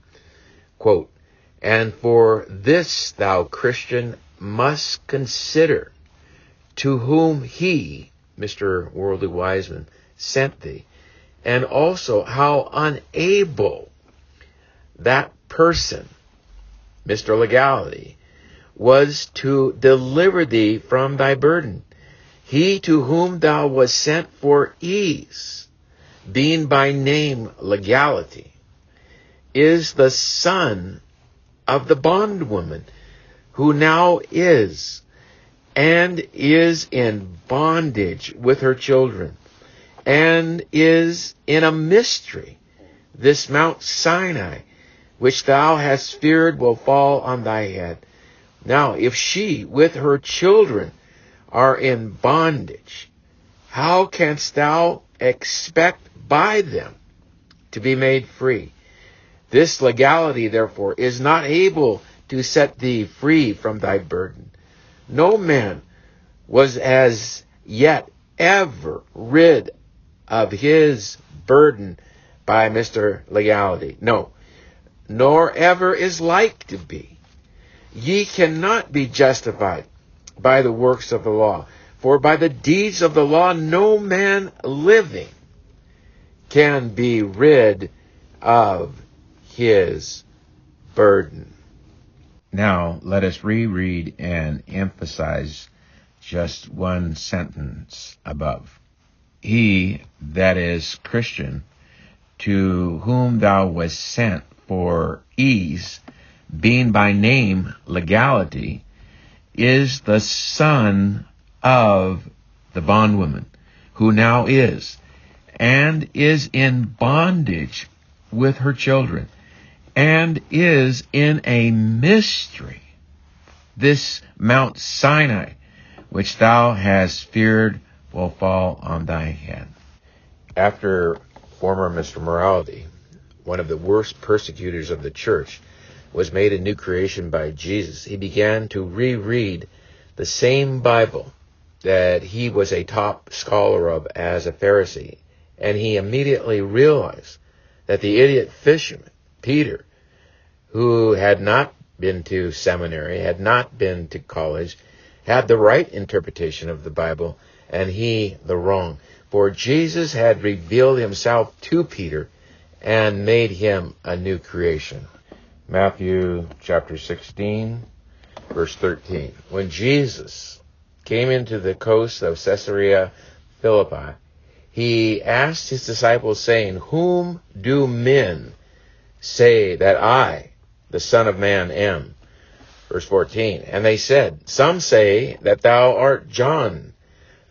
Quote, And for this thou, Christian, must consider to whom he, Mr. Worldly Wiseman, sent thee, and also how unable that person, Mr. Legality, was to deliver thee from thy burden. He to whom thou was sent for ease, being by name legality, is the son of the bondwoman, who now is and is in bondage with her children, and is in a mystery. This Mount Sinai, which thou hast feared, will fall on thy head. Now, if she with her children are in bondage, how canst thou expect by them to be made free? This legality, therefore, is not able to set thee free from thy burden. No man was as yet ever rid of his burden by Mr. Legality. No, nor ever is like to be. Ye cannot be justified by the works of the law, for by the deeds of the law no man living can be rid of his burden. Now let us reread and emphasize just one sentence above. He, that is Christian, to whom thou wast sent for ease, being by name legality, is the son of the bondwoman, who now is, and is in bondage with her children, and is in a mystery. This Mount Sinai, which thou hast feared, will fall on thy head. After former Mr. Morality, one of the worst persecutors of the church, was made a new creation by Jesus, he began to reread the same Bible that he was a top scholar of as a Pharisee. And he immediately realized that the idiot fisherman, Peter, who had not been to seminary, had not been to college, had the right interpretation of the Bible, and he the wrong. For Jesus had revealed himself to Peter and made him a new creation. Matthew chapter 16, verse 13. When Jesus came into the coast of Caesarea Philippi, he asked his disciples, saying, Whom do men say that I, the Son of Man, am? Verse 14. And they said, Some say that thou art John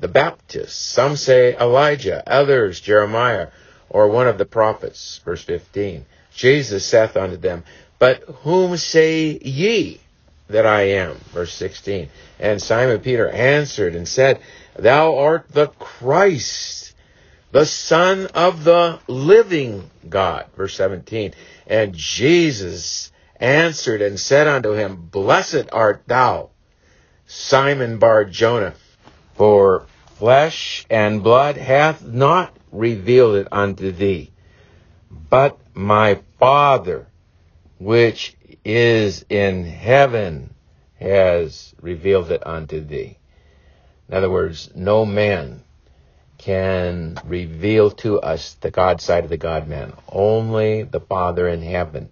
the Baptist, some say Elijah, others Jeremiah, or one of the prophets. Verse 15. Jesus saith unto them, but whom say ye that I am? Verse 16. And Simon Peter answered and said, Thou art the Christ, the Son of the living God. Verse 17. And Jesus answered and said unto him, Blessed art thou, Simon Bar Jonah, for flesh and blood hath not revealed it unto thee, but my Father which is in heaven has revealed it unto thee. In other words, no man can reveal to us the God side of the God man. Only the Father in heaven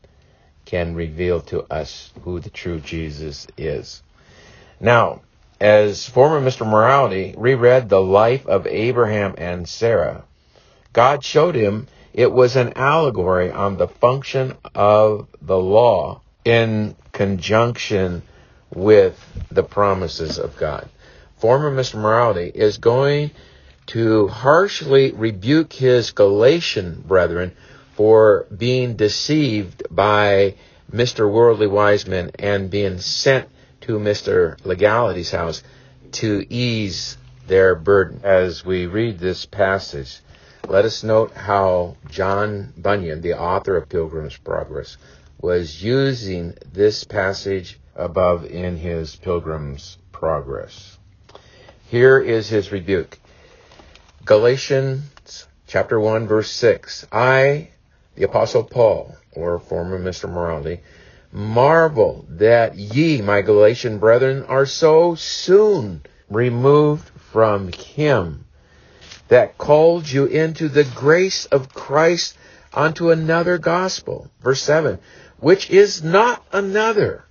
can reveal to us who the true Jesus is. Now, as former Mr. Morality reread the life of Abraham and Sarah, God showed him it was an allegory on the function of the law in conjunction with the promises of God. Former Mr. Morality is going to harshly rebuke his Galatian brethren for being deceived by Mr. Worldly Wiseman and being sent to Mr. Legality's house to ease their burden. As we read this passage, let us note how John Bunyan, the author of Pilgrim's Progress, was using this passage above in his Pilgrim's Progress. Here is his rebuke. Galatians chapter 1 verse 6. I, the apostle Paul, or former Mr. Morality, marvel that ye, my Galatian brethren, are so soon removed from him that called you into the grace of Christ unto another gospel. Verse 7, which is not another,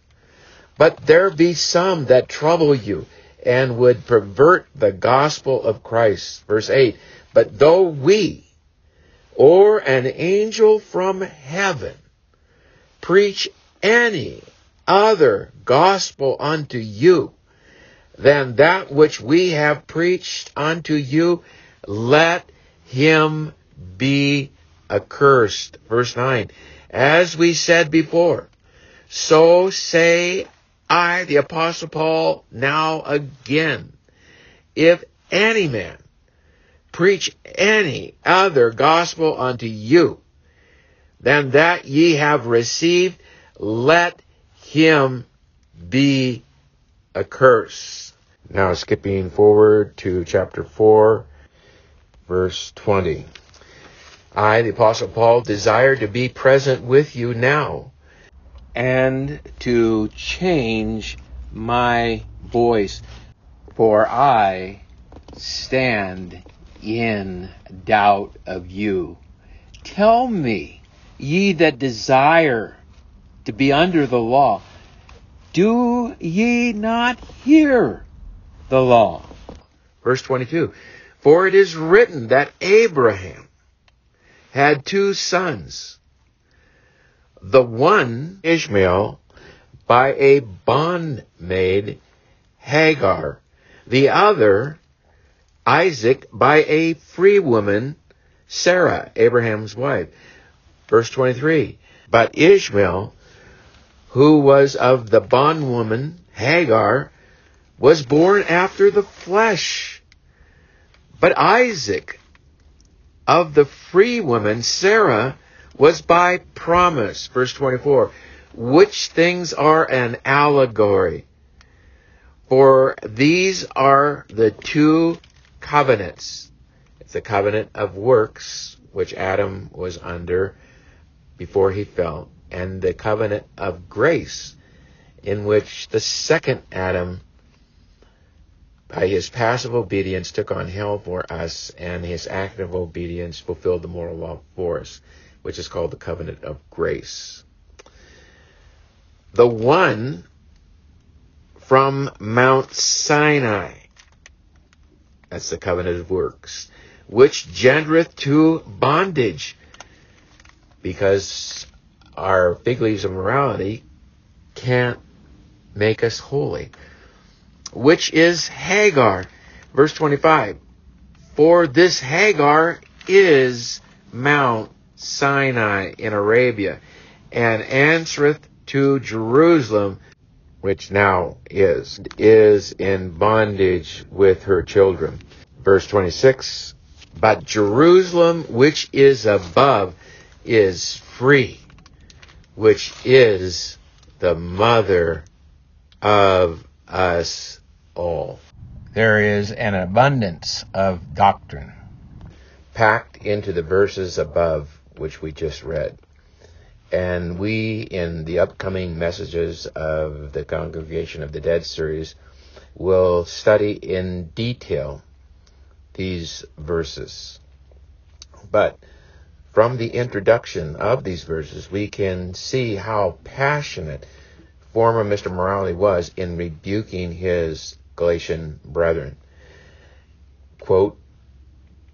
but there be some that trouble you and would pervert the gospel of Christ. Verse 8, but though we or an angel from heaven preach any other gospel unto you than that which we have preached unto you, let him be accursed. Verse 9. As we said before, so say I, the apostle Paul, now again, if any man preach any other gospel unto you than that ye have received, let him be accursed. Now skipping forward to chapter 4, verse 20. I, the apostle Paul, desire to be present with you now and to change my voice, for I stand in doubt of you. Tell me, ye that desire to be under the law, do ye not hear the law? Verse 22. For it is written that Abraham had two sons. The one, Ishmael, by a bondmaid, Hagar. The other, Isaac, by a free woman, Sarah, Abraham's wife. Verse 23. But Ishmael, who was of the bondwoman, Hagar, was born after the flesh. But Isaac, of the free woman, Sarah, was by promise. Verse 24. Which things are an allegory. For these are the two covenants. It's the covenant of works, which Adam was under before he fell, and the covenant of grace, in which the second Adam, by his passive obedience, took on hell for us, and his active obedience fulfilled the moral law for us, which is called the covenant of grace. The one from Mount Sinai, that's the covenant of works, which gendereth to bondage, because our fig leaves of morality can't make us holy, which is Hagar. Verse 25. For this Hagar is Mount Sinai in Arabia, and answereth to Jerusalem, which now is, is in bondage with her children. Verse 26, But Jerusalem, which is above, is free, which is the mother of us all. There is an abundance of doctrine packed into the verses above, which we just read. And we, in the upcoming messages of the Congregation of the Dead series, will study in detail these verses. But from the introduction of these verses, we can see how passionate former Mr. Morality was in rebuking his Galatian brethren. Quote,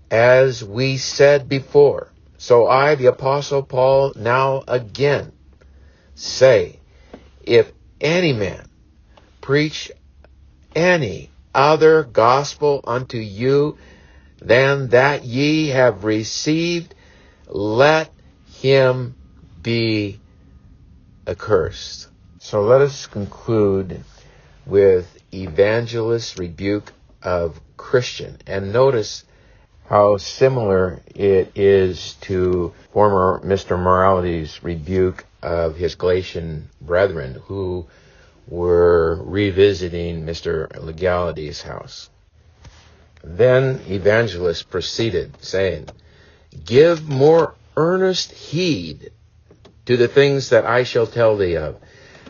As we said before, so I, the Apostle Paul, now again say, if any man preach any other gospel unto you than that ye have received, let him be accursed. So let us conclude with evangelist rebuke of Christian. And notice how similar it is to former Mr. Morality's rebuke of his Galatian brethren who were revisiting Mr. Legality's house. Then evangelist proceeded, saying, Give more earnest heed to the things that I shall tell thee of.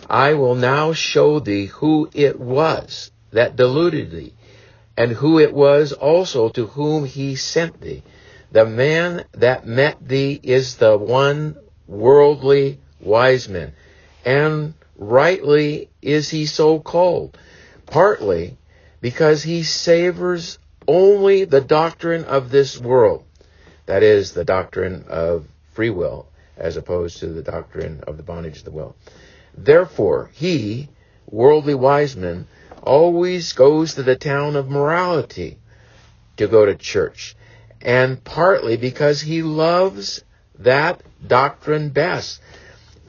I will now show thee who it was that deluded thee, and who it was also to whom he sent thee. The man that met thee is the one worldly wise man, and rightly is he so called, partly because he savors only the doctrine of this world, that is, the doctrine of free will, as opposed to the doctrine of the bondage of the will. Therefore, he, Worldly Wiseman, always goes to the town of morality to go to church, and partly because he loves that doctrine best,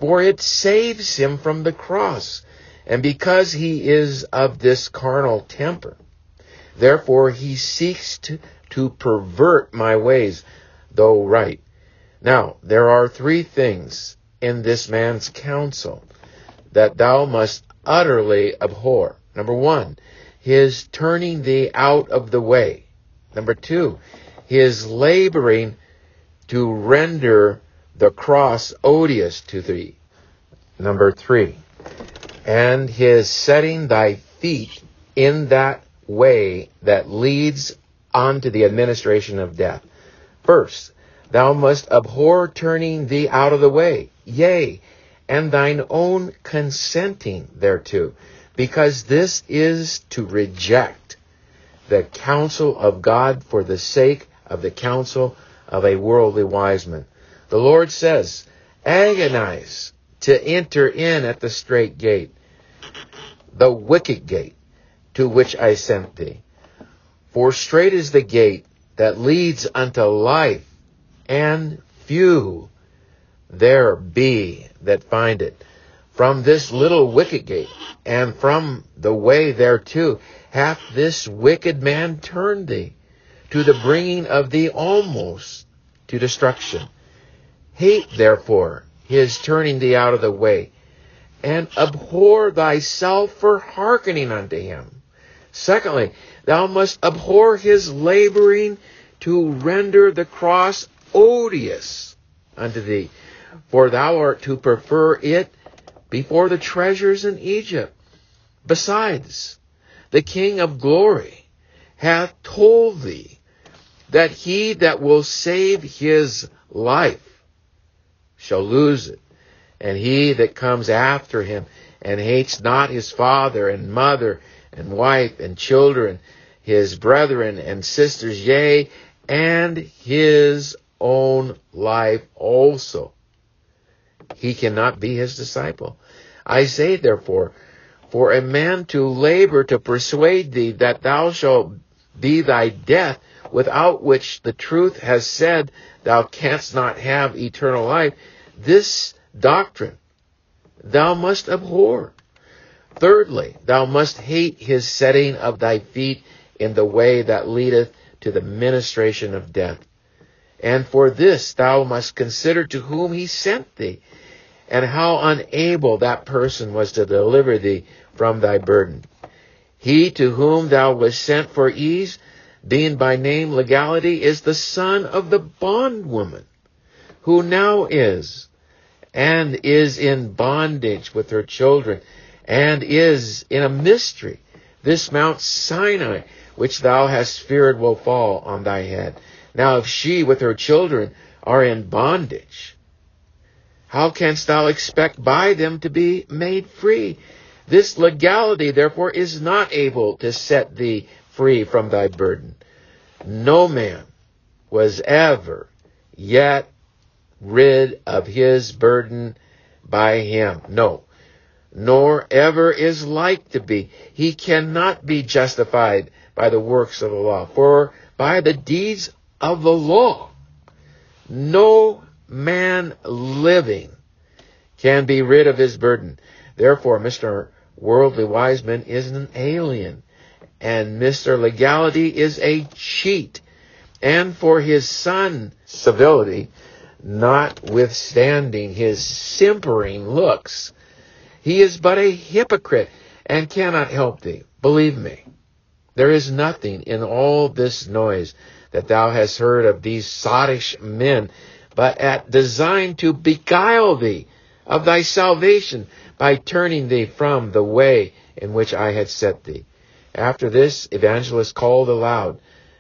for it saves him from the cross, and because he is of this carnal temper. Therefore he seeks to, to pervert my ways, though right. Now, there are three things in this man's counsel that thou must utterly abhor. Number one, his turning thee out of the way. Number two, his laboring to render the cross odious to thee. Number three, and his setting thy feet in that way that leads unto the administration of death. First, thou must abhor turning thee out of the way, yea, and thine own consenting thereto, because this is to reject the counsel of God for the sake of the counsel of a worldly wise man. The Lord says, agonize to enter in at the strait gate, the wicket gate, to which I sent thee. For strait is the gate that leads unto life, and few there be that find it. From this little wicket gate, and from the way thereto, hath this wicked man turned thee, to the bringing of thee almost to destruction. Hate therefore his turning thee out of the way, and abhor thyself for hearkening unto him. Secondly, thou must abhor his laboring to render the cross odious unto thee, for thou art to prefer it before the treasures in Egypt. Besides, the King of glory hath told thee that he that will save his life shall lose it, and he that comes after him and hates not his father and mother and wife and children, his brethren and sisters, yea, and his own life also. He cannot be his disciple. I say therefore, for a man to labor to persuade thee that thou shalt be thy death, without which the truth has said thou canst not have eternal life, this doctrine thou must abhor. Thirdly, thou must hate his setting of thy feet in the way that leadeth to the ministration of death. And for this thou must consider to whom he sent thee, and how unable that person was to deliver thee from thy burden. He to whom thou wast sent for ease, being by name legality, is the son of the bondwoman, who now is, and is in bondage with her children, and is in a mystery. This Mount Sinai, which thou hast feared, will fall on thy head. Now if she with her children are in bondage, how canst thou expect by them to be made free? This legality, therefore, is not able to set thee free from thy burden. No man was ever yet rid of his burden by him. No. Nor ever is like to be. He cannot be justified by the works of the law. For by the deeds of the law, no man living can be rid of his burden. Therefore, Mr. Worldly Wiseman is an alien, and Mr. Legality is a cheat. And for his son, civility, notwithstanding his simpering looks, he is but a hypocrite and cannot help thee. Believe me, there is nothing in all this noise that thou hast heard of these sottish men, but at design to beguile thee of thy salvation by turning thee from the way in which I had set thee. After this, Evangelist called aloud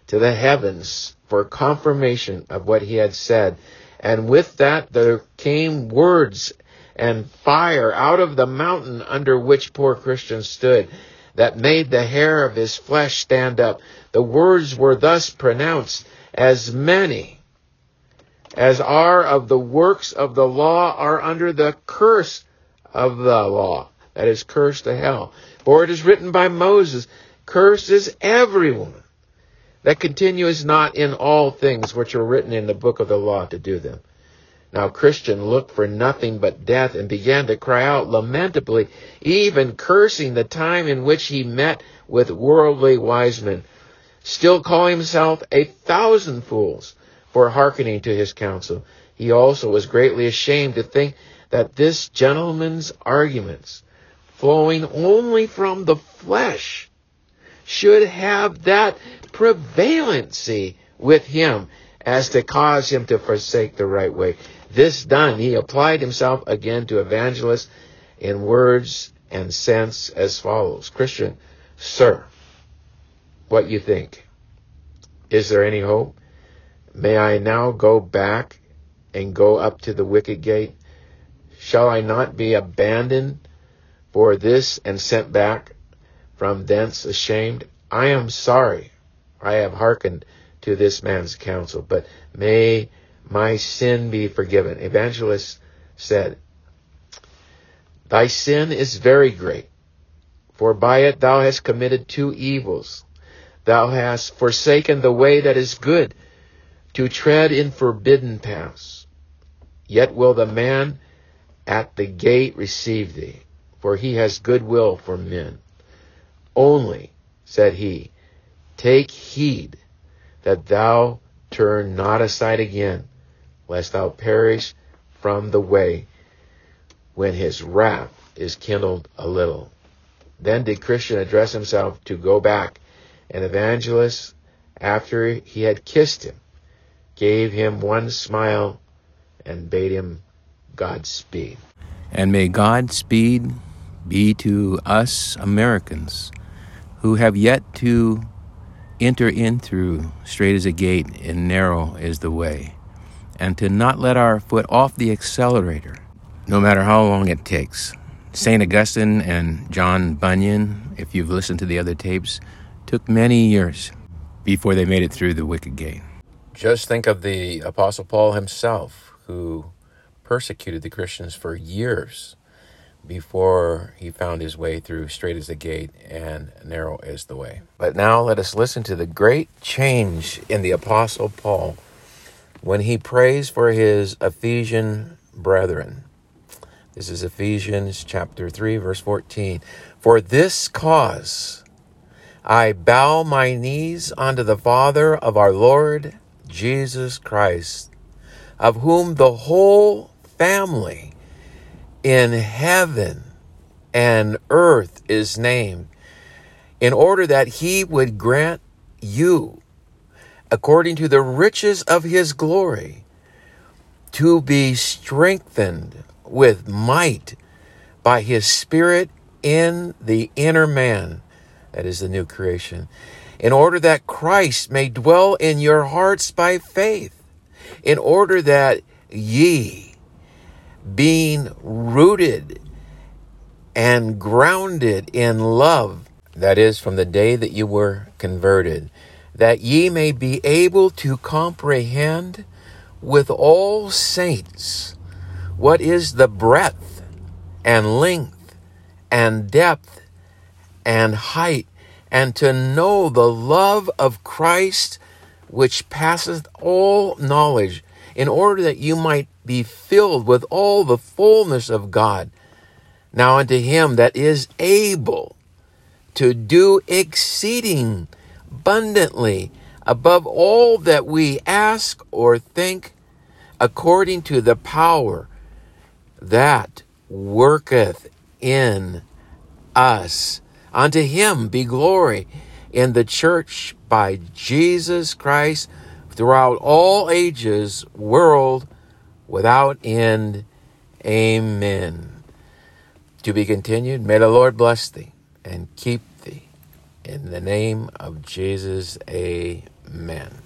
to the heavens for confirmation of what he had said, and with that there came words and fire out of the mountain under which poor Christian stood, that made the hair of his flesh stand up. The words were thus pronounced, as many as are of the works of the law are under the curse of the law. That is, cursed to hell. For it is written by Moses, Cursed is everyone that continues not in all things which are written in the book of the law to do them. Now Christian looked for nothing but death and began to cry out lamentably, even cursing the time in which he met with Worldly Wiseman, still calling himself a thousand fools for hearkening to his counsel. He also was greatly ashamed to think that this gentleman's arguments, flowing only from the flesh, should have that prevalency with him as to cause him to forsake the right way. This done, he applied himself again to evangelist in words and sense as follows. Christian, sir, what you think? Is there any hope? May I now go back and go up to the wicket gate? Shall I not be abandoned for this and sent back from thence ashamed? I am sorry I have hearkened to this man's counsel, but may my sin be forgiven. Evangelist said, Thy sin is very great, for by it thou hast committed two evils. Thou hast forsaken the way that is good, to tread in forbidden paths. Yet will the man at the gate receive thee, for he has good will for men. Only, said he, take heed that thou turn not aside again, lest thou perish from the way when his wrath is kindled a little. Then did Christian address himself to go back, and Evangelist, after he had kissed him, gave him one smile and bade him Godspeed. And may Godspeed be to us Americans who have yet to enter in through strait as a gate and narrow is the way and to not let our foot off the accelerator, no matter how long it takes. St. Augustine and John Bunyan, if you've listened to the other tapes, took many years before they made it through the wicket gate. Just think of the Apostle Paul himself, who persecuted the Christians for years before he found his way through strait as the gate and narrow is the way. But now let us listen to the great change in the Apostle Paul when he prays for his Ephesian brethren. This is Ephesians chapter 3, verse 14. For this cause I bow my knees unto the Father of our Lord Jesus Christ, of whom the whole family in heaven and earth is named, in order that he would grant you, according to the riches of his glory, to be strengthened with might by his Spirit in the inner man, that is the new creation, in order that Christ may dwell in your hearts by faith, in order that ye, being rooted and grounded in love, that is, from the day that you were converted, that ye may be able to comprehend with all saints what is the breadth and length and depth and height, and to know the love of Christ which passeth all knowledge, in order that you might be filled with all the fullness of God. Now unto him that is able to do exceeding abundantly above all that we ask or think, according to the power that worketh in us. Unto him be glory in the church by Jesus Christ throughout all ages, world without end. Amen. To be continued, may the Lord bless thee and keep thee. In the name of Jesus, amen.